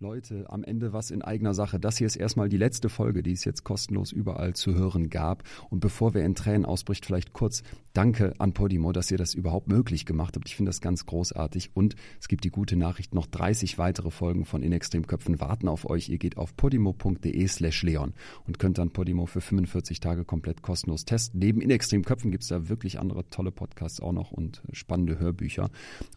Leute, am Ende was in eigener Sache. Das hier ist erstmal die letzte Folge, die es jetzt kostenlos überall zu hören gab. Und bevor wir in Tränen ausbricht, vielleicht kurz Danke an Podimo, dass ihr das überhaupt möglich gemacht habt. Ich finde das ganz großartig. Und es gibt die gute Nachricht, noch 30 weitere Folgen von In Extremköpfen warten auf euch. Ihr geht auf podimo.de slash Leon und könnt dann Podimo für 45 Tage komplett kostenlos testen. Neben In Extremköpfen gibt es da wirklich andere tolle Podcasts auch noch und spannende Hörbücher.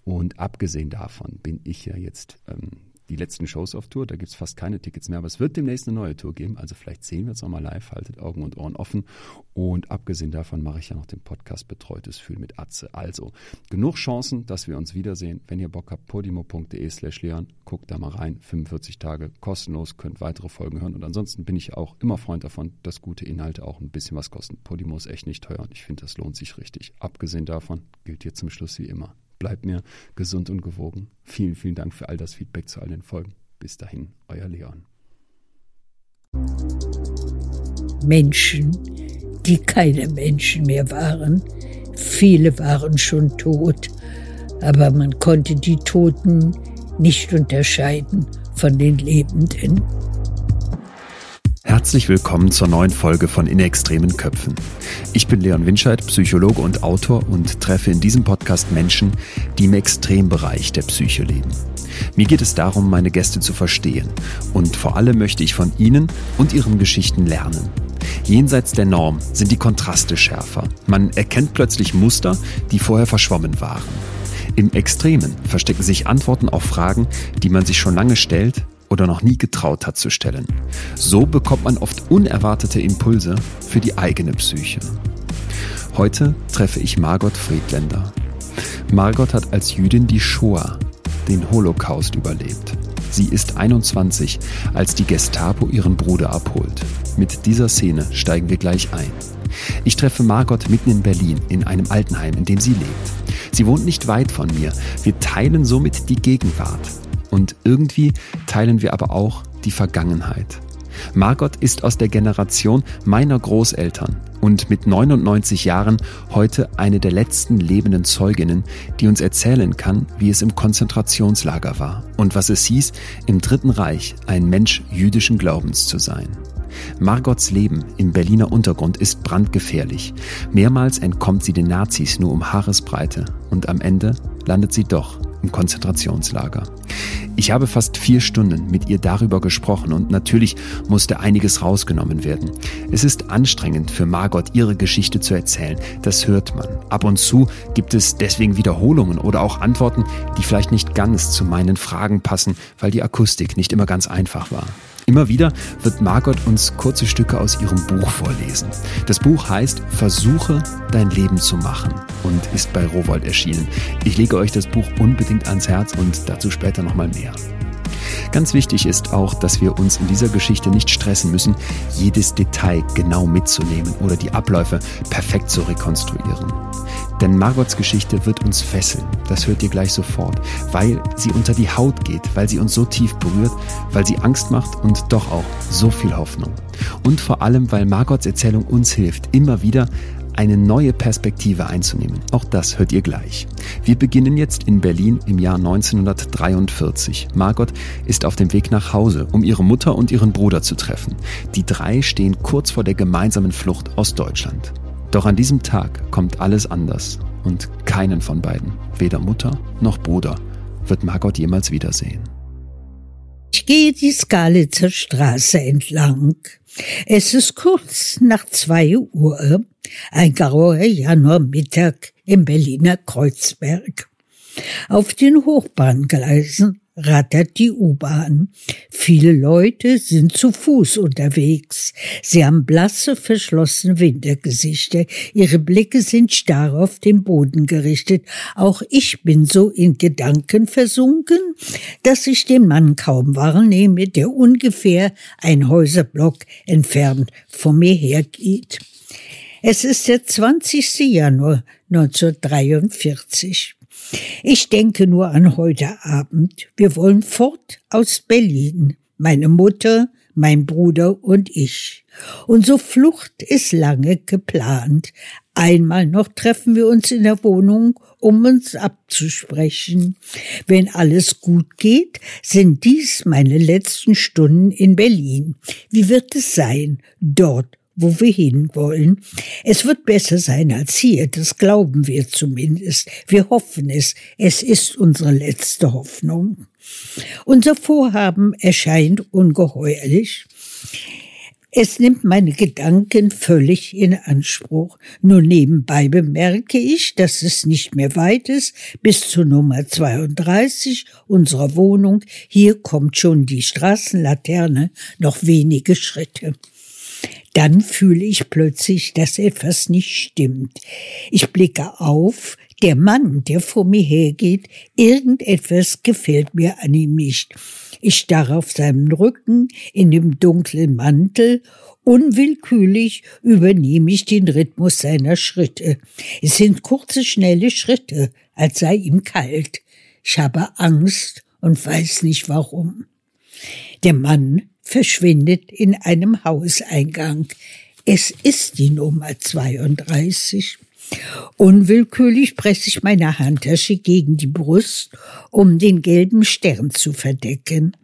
Und abgesehen davon bin ich ja jetzt ähm, die letzten Shows auf Tour. Da gibt's fast keine Tickets mehr, aber es wird demnächst eine neue Tour geben. Also vielleicht sehen wir uns nochmal live. Haltet Augen und Ohren offen. Und abgesehen davon mache ich ja noch den Podcast Betreutes Fühlen mit Atze. Also genug Chancen, dass wir uns wiedersehen. Wenn ihr Bock habt, podimo.de slash Leon, guckt da mal rein. 45 Tage kostenlos, könnt weitere Folgen hören. Und ansonsten bin ich auch immer Freund davon, dass gute Inhalte auch ein bisschen was kosten. Podimo ist echt nicht teuer und ich finde, das lohnt sich richtig. Abgesehen davon gilt hier zum Schluss wie immer bleibt mir gesund und gewogen. Vielen, vielen Dank für all das Feedback zu all den Folgen. Bis dahin, euer Leon. Menschen, die keine Menschen mehr waren. Viele waren schon tot, aber man konnte die Toten nicht unterscheiden von den Lebenden. Herzlich willkommen zur neuen Folge von In extremen Köpfen. Ich bin Leon Winscheid, Psychologe und Autor und treffe in diesem Podcast Menschen, die im Extrembereich der Psyche leben. Mir geht es darum, meine Gäste zu verstehen und vor allem möchte ich von ihnen und ihren Geschichten lernen. Jenseits der Norm sind die Kontraste schärfer. Man erkennt plötzlich Muster, die vorher verschwommen waren. Im Extremen verstecken sich Antworten auf Fragen, die man sich schon lange stellt, oder noch nie getraut hat zu stellen. So bekommt man oft unerwartete Impulse für die eigene Psyche. Heute treffe ich Margot Friedländer. Margot hat als Jüdin die Shoah, den Holocaust, überlebt. Sie ist 21, als die Gestapo ihren Bruder abholt. Mit dieser Szene steigen wir gleich ein. Ich treffe Margot mitten in Berlin, in einem Altenheim, in dem sie lebt. Sie wohnt nicht weit von mir. Wir teilen somit die Gegenwart. Und irgendwie teilen wir aber auch die Vergangenheit. Margot ist aus der Generation meiner Großeltern und mit 99 Jahren heute eine der letzten lebenden Zeuginnen, die uns erzählen kann, wie es im Konzentrationslager war und was es hieß, im Dritten Reich ein Mensch jüdischen Glaubens zu sein. Margots Leben im Berliner Untergrund ist brandgefährlich. Mehrmals entkommt sie den Nazis nur um Haaresbreite und am Ende landet sie doch im Konzentrationslager. Ich habe fast vier Stunden mit ihr darüber gesprochen und natürlich musste einiges rausgenommen werden. Es ist anstrengend für Margot, ihre Geschichte zu erzählen. Das hört man. Ab und zu gibt es deswegen Wiederholungen oder auch Antworten, die vielleicht nicht ganz zu meinen Fragen passen, weil die Akustik nicht immer ganz einfach war. Immer wieder wird Margot uns kurze Stücke aus ihrem Buch vorlesen. Das Buch heißt Versuche, dein Leben zu machen und ist bei Rowold erschienen. Ich lege euch das Buch unbedingt ans Herz und dazu später nochmal mehr. Ganz wichtig ist auch, dass wir uns in dieser Geschichte nicht stressen müssen, jedes Detail genau mitzunehmen oder die Abläufe perfekt zu rekonstruieren. Denn Margots Geschichte wird uns fesseln, das hört ihr gleich sofort, weil sie unter die Haut geht, weil sie uns so tief berührt, weil sie Angst macht und doch auch so viel Hoffnung. Und vor allem, weil Margots Erzählung uns hilft, immer wieder eine neue Perspektive einzunehmen. Auch das hört ihr gleich. Wir beginnen jetzt in Berlin im Jahr 1943. Margot ist auf dem Weg nach Hause, um ihre Mutter und ihren Bruder zu treffen. Die drei stehen kurz vor der gemeinsamen Flucht aus Deutschland. Doch an diesem Tag kommt alles anders und keinen von beiden, weder Mutter noch Bruder, wird Margot jemals wiedersehen. Ich gehe die Skalitzer Straße entlang. Es ist kurz nach zwei Uhr, ein grauer Januarmittag im Berliner Kreuzberg. Auf den Hochbahngleisen rattert die U-Bahn. Viele Leute sind zu Fuß unterwegs. Sie haben blasse, verschlossene Wintergesichter. Ihre Blicke sind starr auf den Boden gerichtet. Auch ich bin so in Gedanken versunken, dass ich den Mann kaum wahrnehme, der ungefähr ein Häuserblock entfernt von mir hergeht. Es ist der 20. Januar 1943. Ich denke nur an heute Abend. Wir wollen fort aus Berlin. Meine Mutter, mein Bruder und ich. Unsere Flucht ist lange geplant. Einmal noch treffen wir uns in der Wohnung, um uns abzusprechen. Wenn alles gut geht, sind dies meine letzten Stunden in Berlin. Wie wird es sein, dort, wo wir hinwollen? Es wird besser sein als hier, das glauben wir zumindest. Wir hoffen es. Es ist unsere letzte Hoffnung. Unser Vorhaben erscheint ungeheuerlich. Es nimmt meine Gedanken völlig in Anspruch. Nur nebenbei bemerke ich, dass es nicht mehr weit ist bis zur Nummer 32 unserer Wohnung. Hier kommt schon die Straßenlaterne, noch wenige Schritte. Dann fühle ich plötzlich, dass etwas nicht stimmt. Ich blicke auf, der Mann, der vor mir hergeht, irgendetwas gefällt mir an ihm nicht. Ich starre auf seinen Rücken in dem dunklen Mantel. Unwillkürlich übernehme ich den Rhythmus seiner Schritte. Es sind kurze, schnelle Schritte, als sei ihm kalt. Ich habe Angst und weiß nicht warum. Der Mann verschwindet in einem Hauseingang. Es ist die Nummer 32. Unwillkürlich presse ich meine Handtasche gegen die Brust, um den gelben Stern zu verdecken.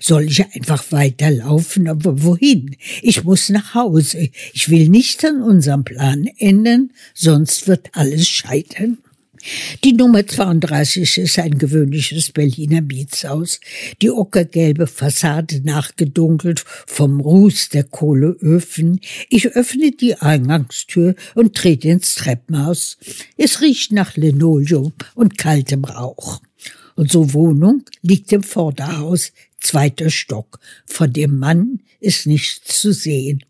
Soll ich einfach weiterlaufen, aber wohin? Ich muss nach Hause. Ich will nicht an unserem Plan ändern, sonst wird alles scheitern. Die Nummer 32 ist ein gewöhnliches Berliner Mietshaus. Die ockergelbe Fassade nachgedunkelt vom Ruß der Kohleöfen. Ich öffne die Eingangstür und trete ins Treppenhaus. Es riecht nach Linoleum und kaltem Rauch. Unsere Wohnung liegt im Vorderhaus, zweiter Stock. Von dem Mann ist nichts zu sehen.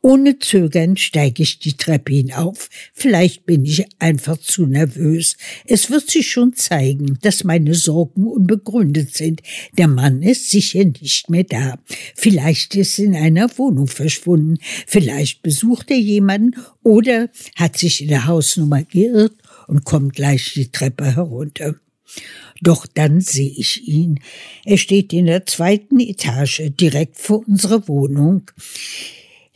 Ohne Zögern steige ich die Treppe hinauf. Vielleicht bin ich einfach zu nervös. Es wird sich schon zeigen, dass meine Sorgen unbegründet sind. Der Mann ist sicher nicht mehr da. Vielleicht ist er in einer Wohnung verschwunden. Vielleicht besucht er jemanden oder hat sich in der Hausnummer geirrt und kommt gleich die Treppe herunter. Doch dann sehe ich ihn. Er steht in der zweiten Etage direkt vor unserer Wohnung,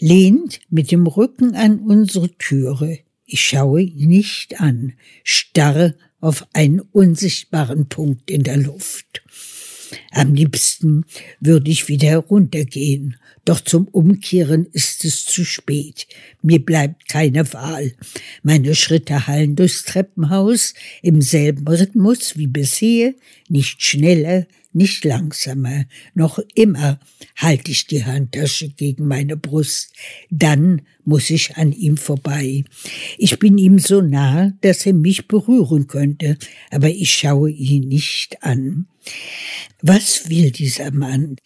lehnt mit dem Rücken an unsere Türe. Ich schaue ihn nicht an, starre auf einen unsichtbaren Punkt in der Luft. Am liebsten würde ich wieder heruntergehen, doch zum Umkehren ist es zu spät. Mir bleibt keine Wahl. Meine Schritte hallen durchs Treppenhaus im selben Rhythmus wie bisher, nicht schneller, nicht langsamer. Noch immer halte ich die Handtasche gegen meine Brust. Dann muss ich an ihm vorbei. Ich bin ihm so nah, dass er mich berühren könnte, aber ich schaue ihn nicht an. Was will dieser Mann?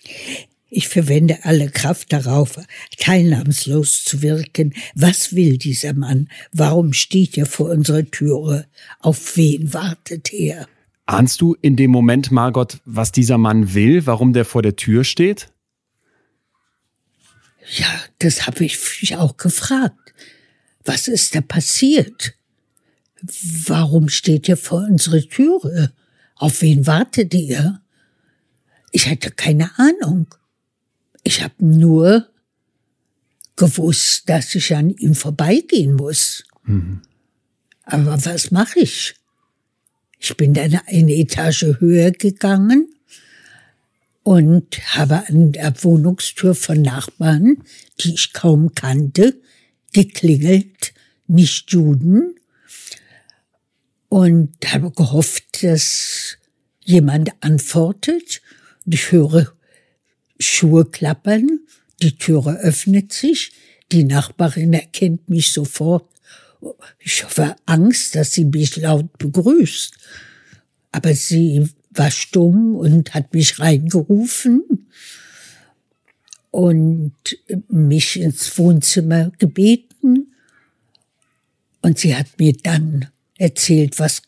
Ich verwende alle Kraft darauf, teilnahmslos zu wirken. Was will dieser Mann? Warum steht er vor unserer Türe? Auf wen wartet er? Ahnst du in dem Moment, Margot, was dieser Mann will, warum der vor der Tür steht? Ja, das habe ich mich auch gefragt. Was ist da passiert? Warum steht er vor unserer Türe? Auf wen wartet er? Ich hatte keine Ahnung. Ich habe nur gewusst, dass ich an ihm vorbeigehen muss. Mhm. Aber was mache ich? Ich bin dann eine Etage höher gegangen und habe an der Wohnungstür von Nachbarn, die ich kaum kannte, geklingelt, nicht Juden, und habe gehofft, dass jemand antwortet. Und ich höre Schuhe klappern, die Türe öffnet sich, die Nachbarin erkennt mich sofort. Ich hoffe Angst, dass sie mich laut begrüßt. Aber sie war stumm und hat mich reingerufen und mich ins Wohnzimmer gebeten. Und sie hat mir dann erzählt, was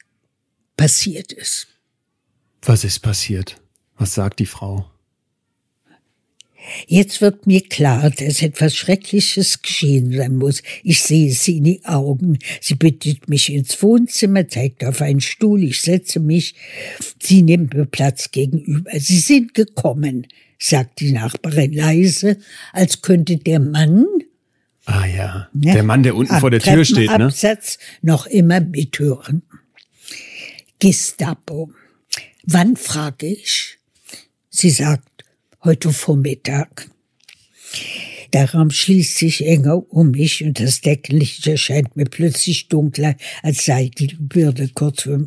passiert ist. Was ist passiert? Was sagt die Frau? Jetzt wird mir klar, dass etwas Schreckliches geschehen sein muss. Ich sehe sie in die Augen. Sie bittet mich ins Wohnzimmer, zeigt auf einen Stuhl, ich setze mich. Sie nimmt mir Platz gegenüber. Sie sind gekommen, sagt die Nachbarin leise, als könnte der Mann Ah ja, ne? der Mann, der unten vor der Tür steht, ne? Absatz noch immer mithören. Gestapo. Wann frage ich? Sie sagt, heute Vormittag. Der Raum schließt sich enger um mich und das Deckenlicht erscheint mir plötzlich dunkler, als sei die Bürde kurz vor.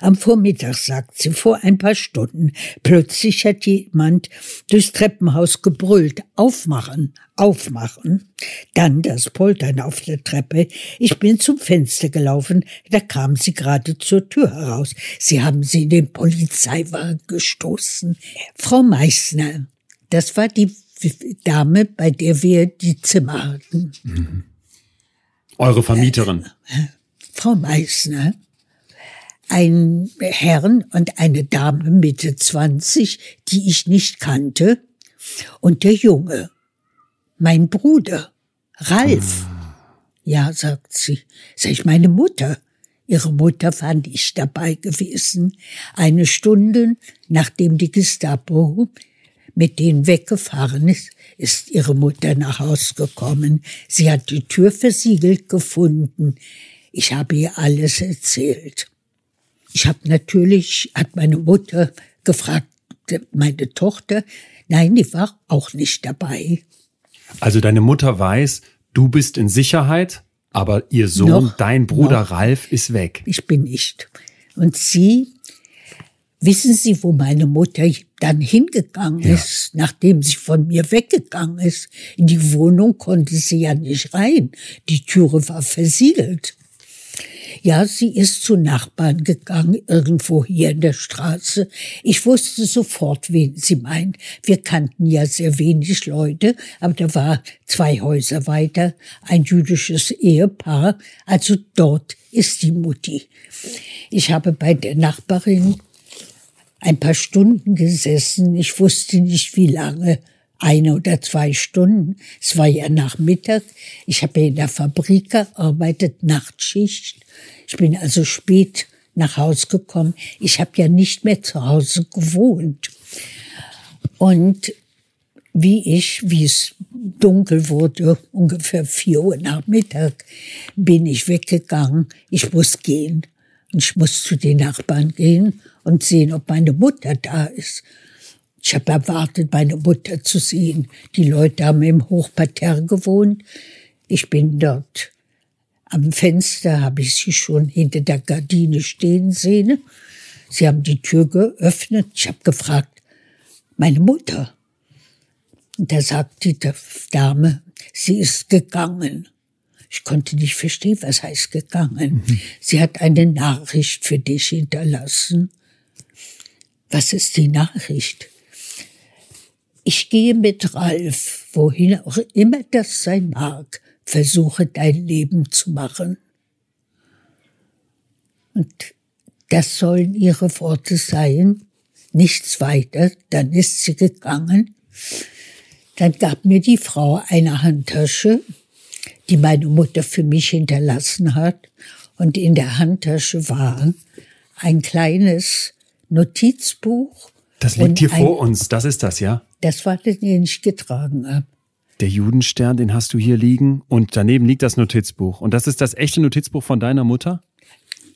Am Vormittag, sagt sie, vor ein paar Stunden. Plötzlich hat jemand durchs Treppenhaus gebrüllt. Aufmachen, aufmachen. Dann das Poltern auf der Treppe. Ich bin zum Fenster gelaufen, da kam sie gerade zur Tür heraus. Sie haben sie in den Polizeiwagen gestoßen. Frau Meißner, das war die Dame, bei der wir die Zimmer hatten. Mhm. Eure Vermieterin. Frau Meißner. Ein Herrn und eine Dame Mitte 20, die ich nicht kannte. Und der Junge. Mein Bruder. Ralf. Mhm. Ja, sagt sie. Sag ich, meine Mutter. Ihre Mutter fand ich dabei gewesen. Eine Stunde, nachdem die Gestapo mit denen weggefahren ist, ist ihre Mutter nach Haus gekommen. Sie hat die Tür versiegelt gefunden. Ich habe ihr alles erzählt. Ich habe natürlich, hat meine Mutter gefragt, meine Tochter, nein, die war auch nicht dabei. Also deine Mutter weiß, du bist in Sicherheit, aber ihr Sohn, noch, dein Bruder noch. Ralf, ist weg. Ich bin nicht. Und sie Wissen Sie, wo meine Mutter dann hingegangen ja. ist, nachdem sie von mir weggegangen ist? In die Wohnung konnte sie ja nicht rein. Die Türe war versiegelt. Ja, sie ist zu Nachbarn gegangen, irgendwo hier in der Straße. Ich wusste sofort, wen sie meint. Wir kannten ja sehr wenig Leute, aber da war zwei Häuser weiter ein jüdisches Ehepaar. Also dort ist die Mutti. Ich habe bei der Nachbarin ein paar Stunden gesessen. Ich wusste nicht, wie lange. Eine oder zwei Stunden. Es war ja Nachmittag. Ich habe in der Fabrik gearbeitet, Nachtschicht. Ich bin also spät nach Hause gekommen. Ich habe ja nicht mehr zu Hause gewohnt. Und wie ich, wie es dunkel wurde, ungefähr vier Uhr Nachmittag, bin ich weggegangen. Ich muss gehen. Und ich muss zu den Nachbarn gehen und sehen, ob meine Mutter da ist. Ich habe erwartet, meine Mutter zu sehen. Die Leute haben im Hochparterre gewohnt. Ich bin dort am Fenster, habe ich sie schon hinter der Gardine stehen sehen. Sie haben die Tür geöffnet. Ich habe gefragt, meine Mutter. Und da sagt die Dame, sie ist gegangen. Ich konnte nicht verstehen, was heißt gegangen. Mhm. Sie hat eine Nachricht für dich hinterlassen. Was ist die Nachricht? Ich gehe mit Ralf, wohin auch immer das sein mag, versuche dein Leben zu machen. Und das sollen ihre Worte sein, nichts weiter. Dann ist sie gegangen. Dann gab mir die Frau eine Handtasche die meine Mutter für mich hinterlassen hat. Und in der Handtasche war ein kleines Notizbuch. Das liegt hier ein, vor uns, das ist das, ja? Das war das, den ich getragen habe. Der Judenstern, den hast du hier liegen und daneben liegt das Notizbuch. Und das ist das echte Notizbuch von deiner Mutter?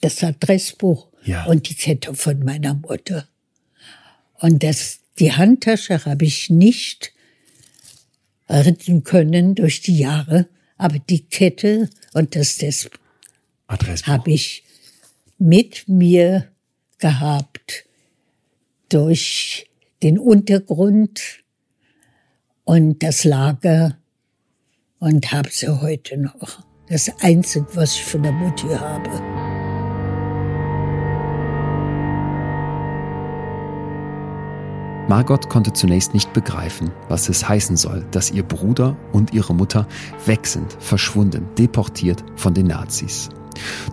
Das Adressbuch ja. und die Kette von meiner Mutter. Und das, die Handtasche habe ich nicht retten können durch die Jahre, aber die Kette und das, das habe ich mit mir gehabt durch den Untergrund und das Lager und habe sie heute noch. Das Einzige, was ich von der Mutter habe. Margot konnte zunächst nicht begreifen, was es heißen soll, dass ihr Bruder und ihre Mutter weg sind, verschwunden, deportiert von den Nazis.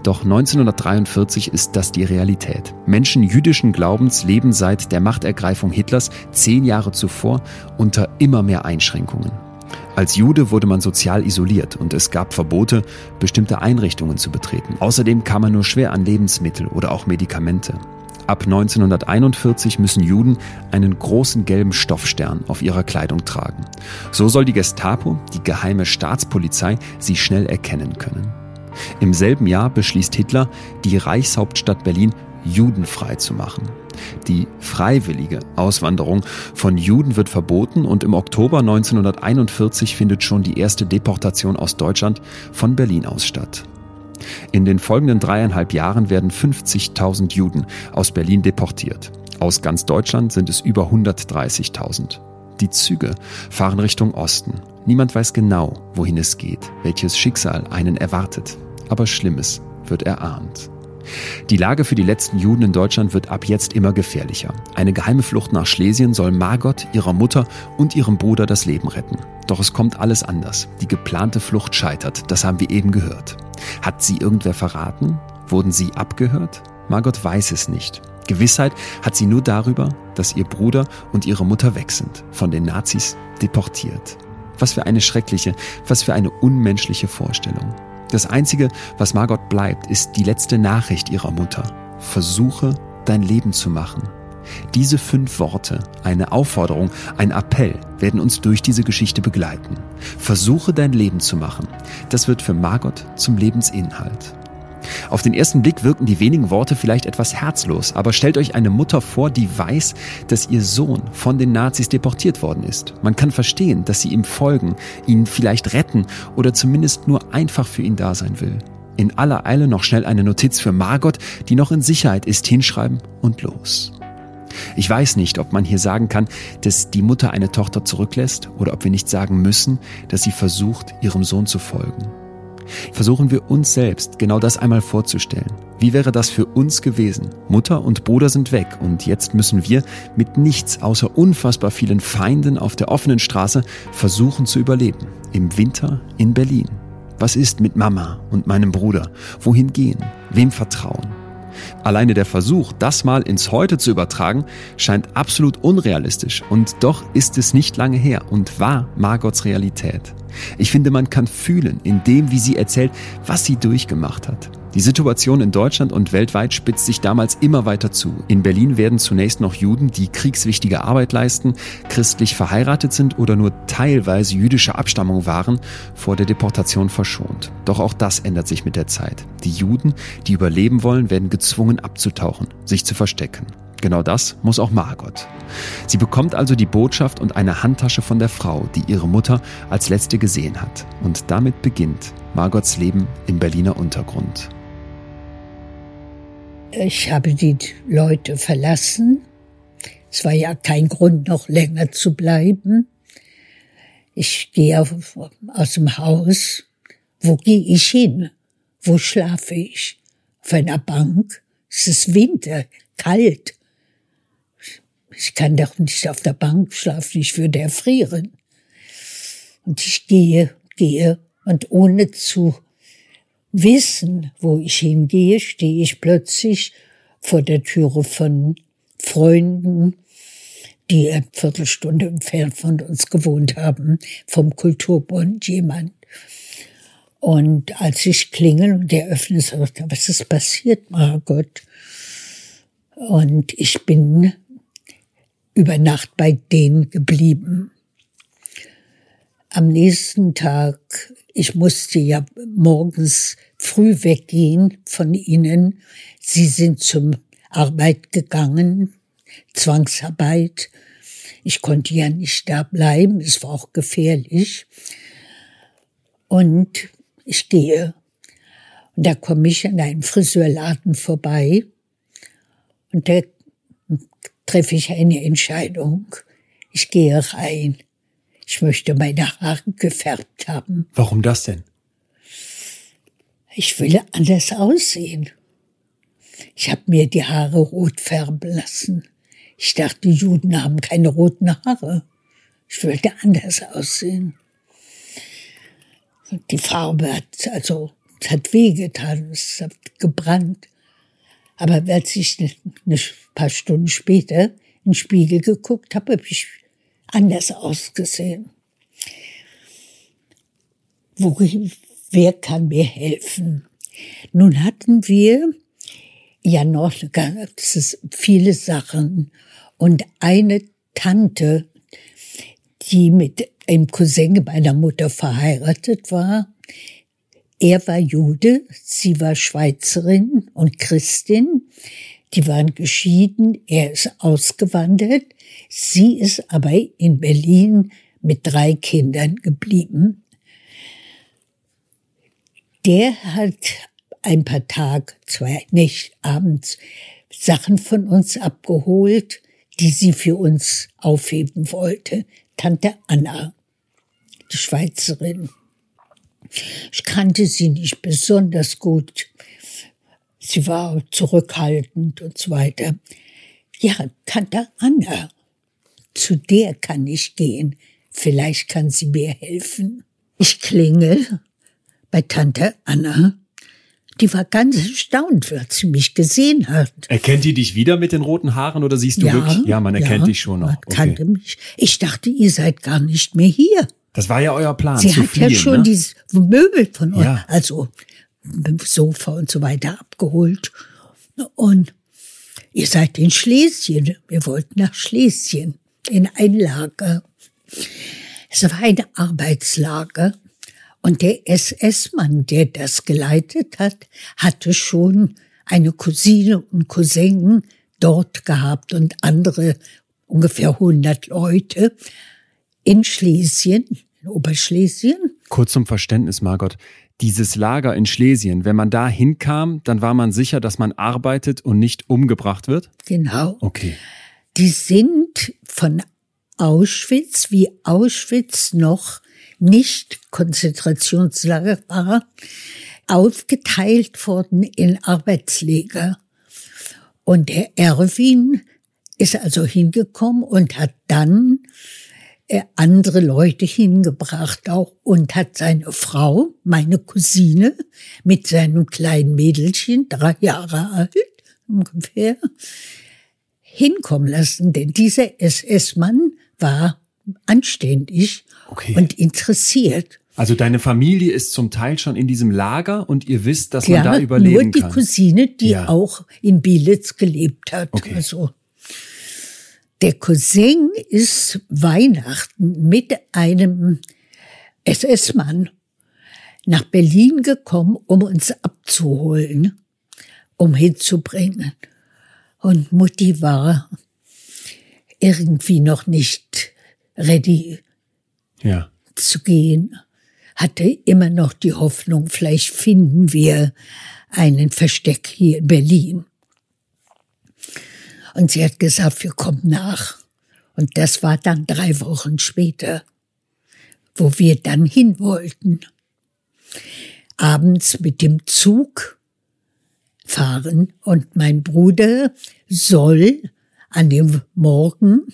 Doch 1943 ist das die Realität. Menschen jüdischen Glaubens leben seit der Machtergreifung Hitlers zehn Jahre zuvor unter immer mehr Einschränkungen. Als Jude wurde man sozial isoliert und es gab Verbote, bestimmte Einrichtungen zu betreten. Außerdem kam man nur schwer an Lebensmittel oder auch Medikamente. Ab 1941 müssen Juden einen großen gelben Stoffstern auf ihrer Kleidung tragen. So soll die Gestapo, die geheime Staatspolizei, sie schnell erkennen können. Im selben Jahr beschließt Hitler, die Reichshauptstadt Berlin judenfrei zu machen. Die freiwillige Auswanderung von Juden wird verboten und im Oktober 1941 findet schon die erste Deportation aus Deutschland von Berlin aus statt. In den folgenden dreieinhalb Jahren werden 50.000 Juden aus Berlin deportiert. Aus ganz Deutschland sind es über 130.000. Die Züge fahren Richtung Osten. Niemand weiß genau, wohin es geht, welches Schicksal einen erwartet. Aber Schlimmes wird erahnt. Die Lage für die letzten Juden in Deutschland wird ab jetzt immer gefährlicher. Eine geheime Flucht nach Schlesien soll Margot, ihrer Mutter und ihrem Bruder das Leben retten. Doch es kommt alles anders. Die geplante Flucht scheitert, das haben wir eben gehört. Hat sie irgendwer verraten? Wurden sie abgehört? Margot weiß es nicht. Gewissheit hat sie nur darüber, dass ihr Bruder und ihre Mutter weg sind, von den Nazis deportiert. Was für eine schreckliche, was für eine unmenschliche Vorstellung. Das Einzige, was Margot bleibt, ist die letzte Nachricht ihrer Mutter. Versuche, dein Leben zu machen. Diese fünf Worte, eine Aufforderung, ein Appell, werden uns durch diese Geschichte begleiten. Versuche dein Leben zu machen. Das wird für Margot zum Lebensinhalt. Auf den ersten Blick wirken die wenigen Worte vielleicht etwas herzlos, aber stellt euch eine Mutter vor, die weiß, dass ihr Sohn von den Nazis deportiert worden ist. Man kann verstehen, dass sie ihm folgen, ihn vielleicht retten oder zumindest nur einfach für ihn da sein will. In aller Eile noch schnell eine Notiz für Margot, die noch in Sicherheit ist, hinschreiben und los. Ich weiß nicht, ob man hier sagen kann, dass die Mutter eine Tochter zurücklässt oder ob wir nicht sagen müssen, dass sie versucht, ihrem Sohn zu folgen. Versuchen wir uns selbst genau das einmal vorzustellen. Wie wäre das für uns gewesen? Mutter und Bruder sind weg und jetzt müssen wir mit nichts außer unfassbar vielen Feinden auf der offenen Straße versuchen zu überleben. Im Winter in Berlin. Was ist mit Mama und meinem Bruder? Wohin gehen? Wem vertrauen? Alleine der Versuch, das mal ins Heute zu übertragen, scheint absolut unrealistisch und doch ist es nicht lange her und war Margots Realität. Ich finde, man kann fühlen in dem, wie sie erzählt, was sie durchgemacht hat. Die Situation in Deutschland und weltweit spitzt sich damals immer weiter zu. In Berlin werden zunächst noch Juden, die kriegswichtige Arbeit leisten, christlich verheiratet sind oder nur teilweise jüdischer Abstammung waren, vor der Deportation verschont. Doch auch das ändert sich mit der Zeit. Die Juden, die überleben wollen, werden gezwungen abzutauchen, sich zu verstecken. Genau das muss auch Margot. Sie bekommt also die Botschaft und eine Handtasche von der Frau, die ihre Mutter als letzte gesehen hat. Und damit beginnt Margots Leben im Berliner Untergrund. Ich habe die Leute verlassen. Es war ja kein Grund, noch länger zu bleiben. Ich gehe aus dem Haus. Wo gehe ich hin? Wo schlafe ich? Auf einer Bank? Es ist Winter, kalt. Ich kann doch nicht auf der Bank schlafen, ich würde erfrieren. Und ich gehe, gehe und ohne zu wissen, wo ich hingehe, stehe ich plötzlich vor der Türe von Freunden, die eine Viertelstunde entfernt von uns gewohnt haben, vom Kulturbund jemand. Und als ich klingel und der öffnet, sagt er, was ist passiert, Margot? Und ich bin über Nacht bei denen geblieben. Am nächsten Tag, ich musste ja morgens früh weggehen von ihnen. Sie sind zum Arbeit gegangen, Zwangsarbeit. Ich konnte ja nicht da bleiben, es war auch gefährlich. Und ich gehe. Und da komme ich an einem Friseurladen vorbei. Und der treffe ich eine Entscheidung. Ich gehe rein. Ich möchte meine Haare gefärbt haben. Warum das denn? Ich will anders aussehen. Ich habe mir die Haare rot färben lassen. Ich dachte, die Juden haben keine roten Haare. Ich wollte anders aussehen. Und die Farbe hat, also, es hat wehgetan, es hat gebrannt. Aber als ich ein paar Stunden später in den Spiegel geguckt habe, habe ich anders ausgesehen. Worin, wer kann mir helfen? Nun hatten wir Ja, noch ist viele Sachen. Und eine Tante, die mit einem Cousin meiner Mutter verheiratet war, er war Jude, sie war Schweizerin und Christin. Die waren geschieden, er ist ausgewandert. Sie ist aber in Berlin mit drei Kindern geblieben. Der hat ein paar Tage, zwei, nicht abends, Sachen von uns abgeholt, die sie für uns aufheben wollte. Tante Anna, die Schweizerin. Ich kannte sie nicht besonders gut. Sie war zurückhaltend und so weiter. Ja, Tante Anna, zu der kann ich gehen. Vielleicht kann sie mir helfen. Ich klingel bei Tante Anna. Die war ganz erstaunt, als sie mich gesehen hat. Erkennt die dich wieder mit den roten Haaren oder siehst du ja, wirklich? Ja, man erkennt ja, dich schon noch. Man okay. kannte mich. Ich dachte, ihr seid gar nicht mehr hier. Das war ja euer Plan. Sie hat fliehen, ja schon ne? dieses Möbel von euch, ja. also Sofa und so weiter abgeholt. Und ihr seid in Schlesien. Wir wollten nach Schlesien in ein Lager. Es war ein Arbeitslager. Und der SS-Mann, der das geleitet hat, hatte schon eine Cousine und Cousin dort gehabt und andere ungefähr 100 Leute in Schlesien, in Oberschlesien. Kurz zum Verständnis, Margot. Dieses Lager in Schlesien, wenn man da hinkam, dann war man sicher, dass man arbeitet und nicht umgebracht wird? Genau. Okay. Die sind von Auschwitz, wie Auschwitz noch nicht Konzentrationslager war, aufgeteilt worden in Arbeitsleger. Und der Erwin ist also hingekommen und hat dann andere Leute hingebracht auch und hat seine Frau, meine Cousine, mit seinem kleinen Mädelchen, drei Jahre alt ungefähr, hinkommen lassen. Denn dieser SS-Mann war anständig okay. und interessiert. Also deine Familie ist zum Teil schon in diesem Lager und ihr wisst, dass Klar, man da überleben kann. Nur die kann. Cousine, die ja. auch in Bielitz gelebt hat. Okay. Also der Cousin ist Weihnachten mit einem SS-Mann nach Berlin gekommen, um uns abzuholen, um hinzubringen. Und Mutti war irgendwie noch nicht ready ja. zu gehen, hatte immer noch die Hoffnung, vielleicht finden wir einen Versteck hier in Berlin. Und sie hat gesagt, wir kommen nach. Und das war dann drei Wochen später, wo wir dann hin wollten. Abends mit dem Zug fahren und mein Bruder soll an dem Morgen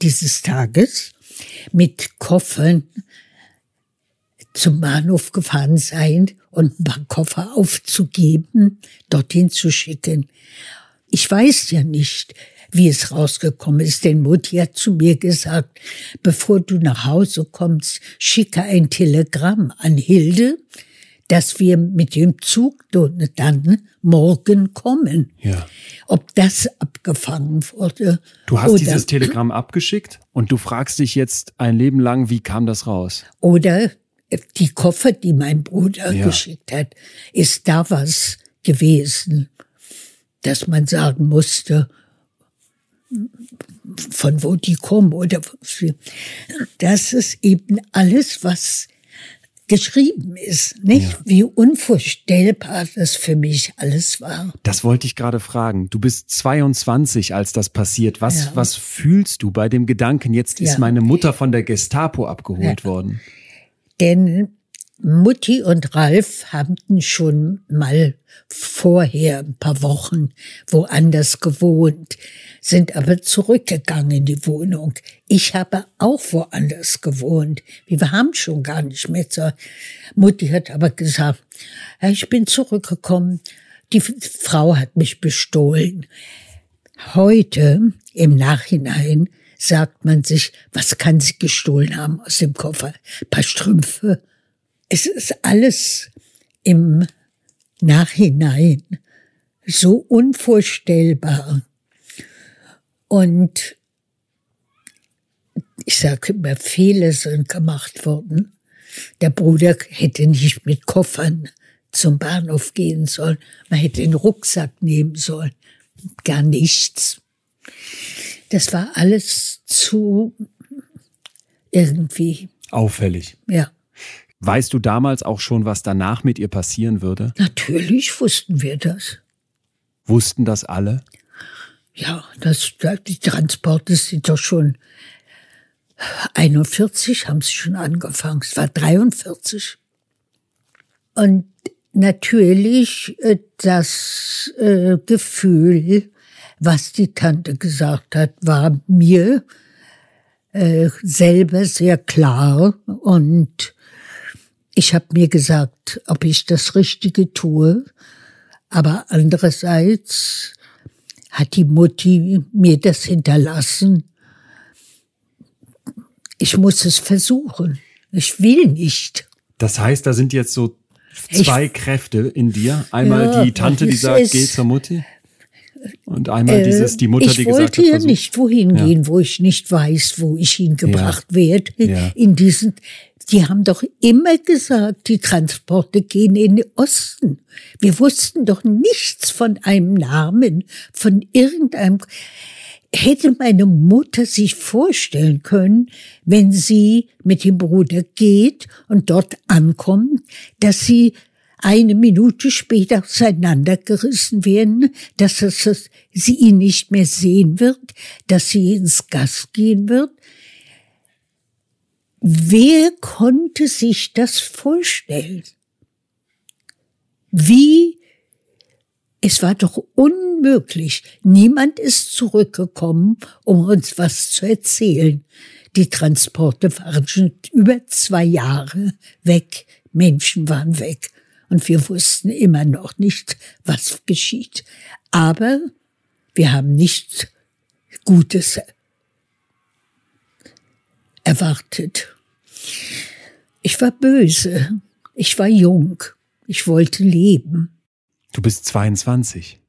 dieses Tages mit Koffern zum Bahnhof gefahren sein und ein paar Koffer aufzugeben, dorthin zu schicken. Ich weiß ja nicht, wie es rausgekommen ist, denn Mutti hat zu mir gesagt, bevor du nach Hause kommst, schicke ein Telegramm an Hilde, dass wir mit dem Zug dann morgen kommen. Ja. Ob das abgefangen wurde. Du hast dieses Telegramm abgeschickt und du fragst dich jetzt ein Leben lang, wie kam das raus? Oder die Koffer, die mein Bruder ja. geschickt hat, ist da was gewesen dass man sagen musste, von wo die kommen oder das ist eben alles, was geschrieben ist, nicht? Ja. Wie unvorstellbar das für mich alles war. Das wollte ich gerade fragen. Du bist 22, als das passiert. Was, ja. was fühlst du bei dem Gedanken, jetzt ist ja. meine Mutter von der Gestapo abgeholt worden? Denn Mutti und Ralf haben schon mal vorher ein paar Wochen woanders gewohnt, sind aber zurückgegangen in die Wohnung. Ich habe auch woanders gewohnt. Wir haben schon gar nicht mehr zur. Mutti hat aber gesagt, ich bin zurückgekommen. Die Frau hat mich bestohlen. Heute, im Nachhinein, sagt man sich, was kann sie gestohlen haben aus dem Koffer? Ein paar Strümpfe, es ist alles im Nachhinein so unvorstellbar. Und ich sage immer, Fehler sind gemacht worden. Der Bruder hätte nicht mit Koffern zum Bahnhof gehen sollen. Man hätte den Rucksack nehmen sollen. Gar nichts. Das war alles zu irgendwie. Auffällig. Ja. Weißt du damals auch schon, was danach mit ihr passieren würde? Natürlich wussten wir das. Wussten das alle? Ja, das, die Transporte sind doch schon 41 haben sie schon angefangen. Es war 43. Und natürlich äh, das äh, Gefühl, was die Tante gesagt hat, war mir äh, selber sehr klar. Und ich habe mir gesagt, ob ich das Richtige tue. Aber andererseits hat die Mutti mir das hinterlassen. Ich muss es versuchen. Ich will nicht. Das heißt, da sind jetzt so zwei ich, Kräfte in dir. Einmal ja, die Tante, die sagt, geh zur Mutti. Und einmal äh, dieses, die Mutter, die gesagt hat. Ich wollte ja nicht wohin ja. gehen, wo ich nicht weiß, wo ich hingebracht ja. werde. Ja. In diesen, die haben doch immer gesagt, die Transporte gehen in den Osten. Wir wussten doch nichts von einem Namen, von irgendeinem. Hätte meine Mutter sich vorstellen können, wenn sie mit dem Bruder geht und dort ankommt, dass sie eine Minute später auseinandergerissen werden, dass es, sie ihn nicht mehr sehen wird, dass sie ins Gas gehen wird. Wer konnte sich das vorstellen? Wie? Es war doch unmöglich. Niemand ist zurückgekommen, um uns was zu erzählen. Die Transporte waren schon über zwei Jahre weg. Menschen waren weg und wir wussten immer noch nicht, was geschieht. Aber wir haben nichts Gutes erwartet. Ich war böse, ich war jung, ich wollte leben. Du bist 22.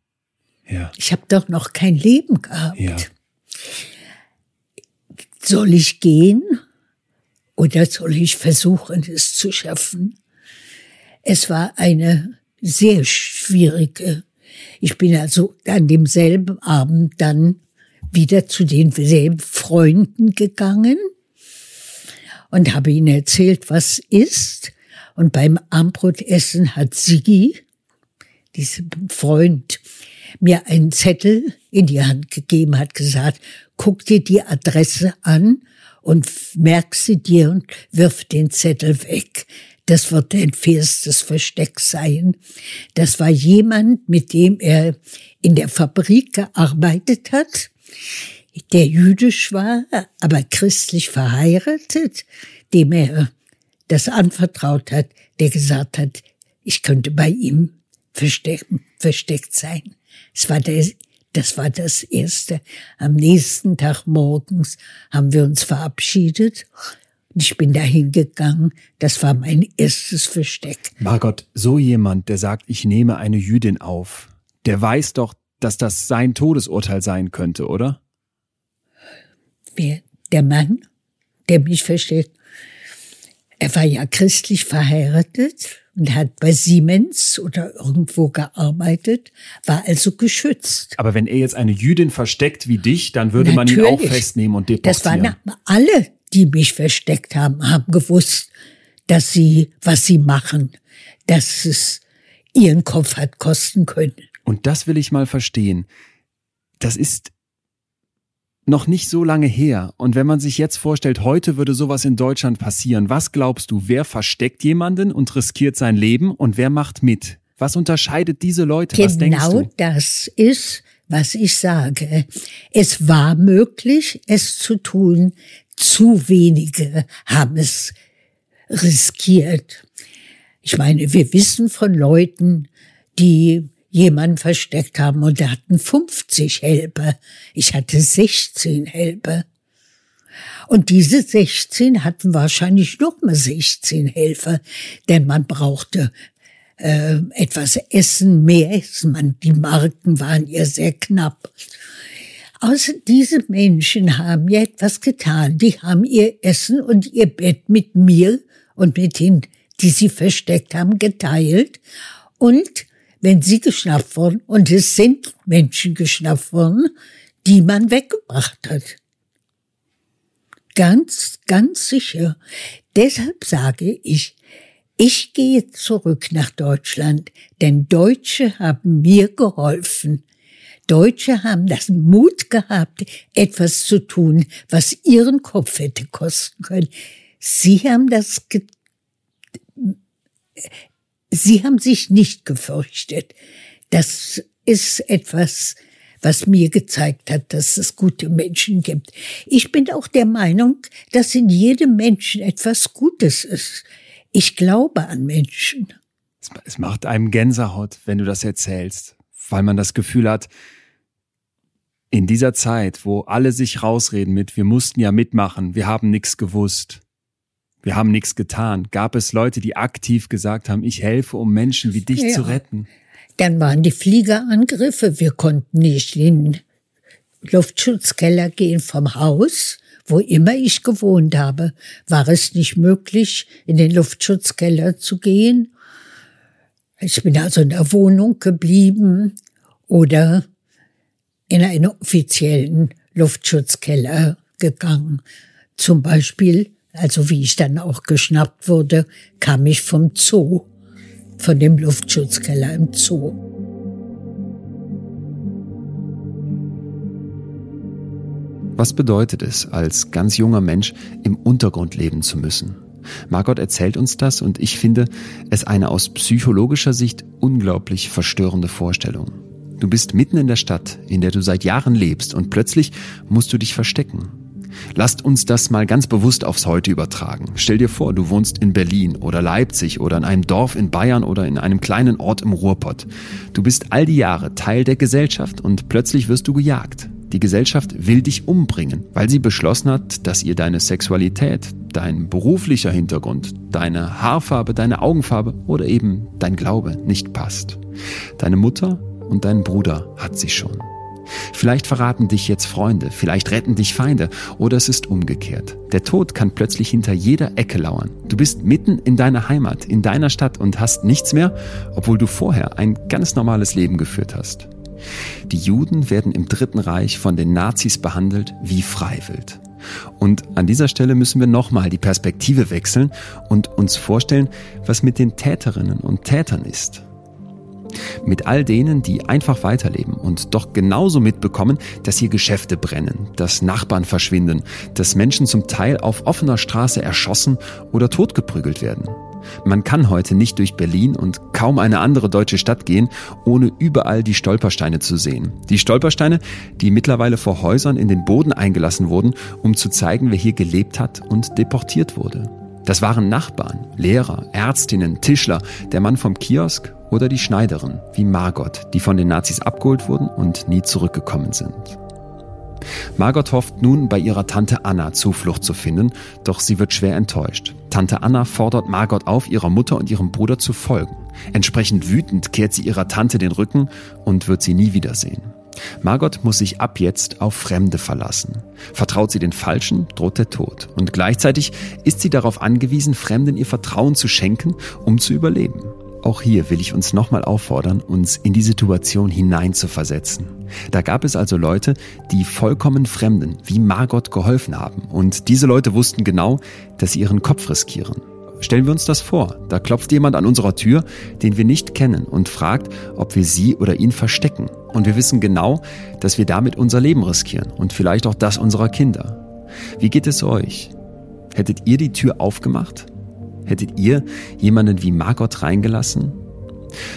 Ja. Ich habe doch noch kein Leben gehabt. Ja. Soll ich gehen oder soll ich versuchen, es zu schaffen? Es war eine sehr schwierige. Ich bin also an demselben Abend dann wieder zu denselben Freunden gegangen und habe ihnen erzählt, was ist. Und beim Armbrotessen hat Sigi, dieser Freund, mir einen Zettel in die Hand gegeben, hat gesagt, guck dir die Adresse an und merk sie dir und wirf den Zettel weg das wird ein festes Versteck sein. Das war jemand, mit dem er in der Fabrik gearbeitet hat, der jüdisch war, aber christlich verheiratet, dem er das anvertraut hat, der gesagt hat, ich könnte bei ihm versteck, versteckt sein. Es war der, das war das Erste. Am nächsten Tag morgens haben wir uns verabschiedet ich bin dahin gegangen. Das war mein erstes Versteck. Margot, so jemand, der sagt, ich nehme eine Jüdin auf, der weiß doch, dass das sein Todesurteil sein könnte, oder? Wer? Der Mann, der mich versteckt. Er war ja christlich verheiratet und hat bei Siemens oder irgendwo gearbeitet, war also geschützt. Aber wenn er jetzt eine Jüdin versteckt wie dich, dann würde Natürlich. man ihn auch festnehmen und deportieren. Das waren alle die mich versteckt haben, haben gewusst, dass sie, was sie machen, dass es ihren Kopf hat kosten können. Und das will ich mal verstehen. Das ist noch nicht so lange her. Und wenn man sich jetzt vorstellt, heute würde sowas in Deutschland passieren, was glaubst du, wer versteckt jemanden und riskiert sein Leben und wer macht mit? Was unterscheidet diese Leute? Genau was denkst du? das ist, was ich sage. Es war möglich, es zu tun zu wenige haben es riskiert. Ich meine, wir wissen von Leuten, die jemanden versteckt haben und der hatten 50 Helper. Ich hatte 16 Helper. Und diese 16 hatten wahrscheinlich noch mal 16 Helfer, denn man brauchte äh, etwas essen, mehr essen. Man, die Marken waren ihr sehr knapp. Außer diese Menschen haben ja etwas getan. Die haben ihr Essen und ihr Bett mit mir und mit denen, die sie versteckt haben, geteilt. Und wenn sie geschnappt wurden, und es sind Menschen geschnappt worden, die man weggebracht hat. Ganz, ganz sicher. Deshalb sage ich, ich gehe zurück nach Deutschland, denn Deutsche haben mir geholfen. Deutsche haben das Mut gehabt, etwas zu tun, was ihren Kopf hätte kosten können. Sie haben das, sie haben sich nicht gefürchtet. Das ist etwas, was mir gezeigt hat, dass es gute Menschen gibt. Ich bin auch der Meinung, dass in jedem Menschen etwas Gutes ist. Ich glaube an Menschen. Es macht einem Gänsehaut, wenn du das erzählst, weil man das Gefühl hat, in dieser Zeit, wo alle sich rausreden mit, wir mussten ja mitmachen, wir haben nichts gewusst, wir haben nichts getan, gab es Leute, die aktiv gesagt haben, ich helfe, um Menschen wie dich ja. zu retten. Dann waren die Fliegerangriffe. Wir konnten nicht in den Luftschutzkeller gehen vom Haus. Wo immer ich gewohnt habe, war es nicht möglich, in den Luftschutzkeller zu gehen. Ich bin also in der Wohnung geblieben oder in einen offiziellen Luftschutzkeller gegangen. Zum Beispiel, also wie ich dann auch geschnappt wurde, kam ich vom Zoo von dem Luftschutzkeller im Zoo. Was bedeutet es, als ganz junger Mensch im Untergrund leben zu müssen? Margot erzählt uns das und ich finde es eine aus psychologischer Sicht unglaublich verstörende Vorstellung. Du bist mitten in der Stadt, in der du seit Jahren lebst und plötzlich musst du dich verstecken. Lasst uns das mal ganz bewusst aufs Heute übertragen. Stell dir vor, du wohnst in Berlin oder Leipzig oder in einem Dorf in Bayern oder in einem kleinen Ort im Ruhrpott. Du bist all die Jahre Teil der Gesellschaft und plötzlich wirst du gejagt. Die Gesellschaft will dich umbringen, weil sie beschlossen hat, dass ihr deine Sexualität, dein beruflicher Hintergrund, deine Haarfarbe, deine Augenfarbe oder eben dein Glaube nicht passt. Deine Mutter und dein Bruder hat sie schon. Vielleicht verraten dich jetzt Freunde, vielleicht retten dich Feinde oder es ist umgekehrt. Der Tod kann plötzlich hinter jeder Ecke lauern. Du bist mitten in deiner Heimat, in deiner Stadt und hast nichts mehr, obwohl du vorher ein ganz normales Leben geführt hast. Die Juden werden im Dritten Reich von den Nazis behandelt wie Freiwild. Und an dieser Stelle müssen wir nochmal die Perspektive wechseln und uns vorstellen, was mit den Täterinnen und Tätern ist. Mit all denen, die einfach weiterleben und doch genauso mitbekommen, dass hier Geschäfte brennen, dass Nachbarn verschwinden, dass Menschen zum Teil auf offener Straße erschossen oder totgeprügelt werden. Man kann heute nicht durch Berlin und kaum eine andere deutsche Stadt gehen, ohne überall die Stolpersteine zu sehen. Die Stolpersteine, die mittlerweile vor Häusern in den Boden eingelassen wurden, um zu zeigen, wer hier gelebt hat und deportiert wurde. Das waren Nachbarn, Lehrer, Ärztinnen, Tischler, der Mann vom Kiosk oder die Schneiderin, wie Margot, die von den Nazis abgeholt wurden und nie zurückgekommen sind. Margot hofft nun, bei ihrer Tante Anna Zuflucht zu finden, doch sie wird schwer enttäuscht. Tante Anna fordert Margot auf, ihrer Mutter und ihrem Bruder zu folgen. Entsprechend wütend kehrt sie ihrer Tante den Rücken und wird sie nie wiedersehen. Margot muss sich ab jetzt auf Fremde verlassen. Vertraut sie den Falschen, droht der Tod. Und gleichzeitig ist sie darauf angewiesen, Fremden ihr Vertrauen zu schenken, um zu überleben. Auch hier will ich uns nochmal auffordern, uns in die Situation hineinzuversetzen. Da gab es also Leute, die vollkommen Fremden wie Margot geholfen haben. Und diese Leute wussten genau, dass sie ihren Kopf riskieren. Stellen wir uns das vor. Da klopft jemand an unserer Tür, den wir nicht kennen und fragt, ob wir sie oder ihn verstecken. Und wir wissen genau, dass wir damit unser Leben riskieren und vielleicht auch das unserer Kinder. Wie geht es euch? Hättet ihr die Tür aufgemacht? Hättet ihr jemanden wie Margot reingelassen?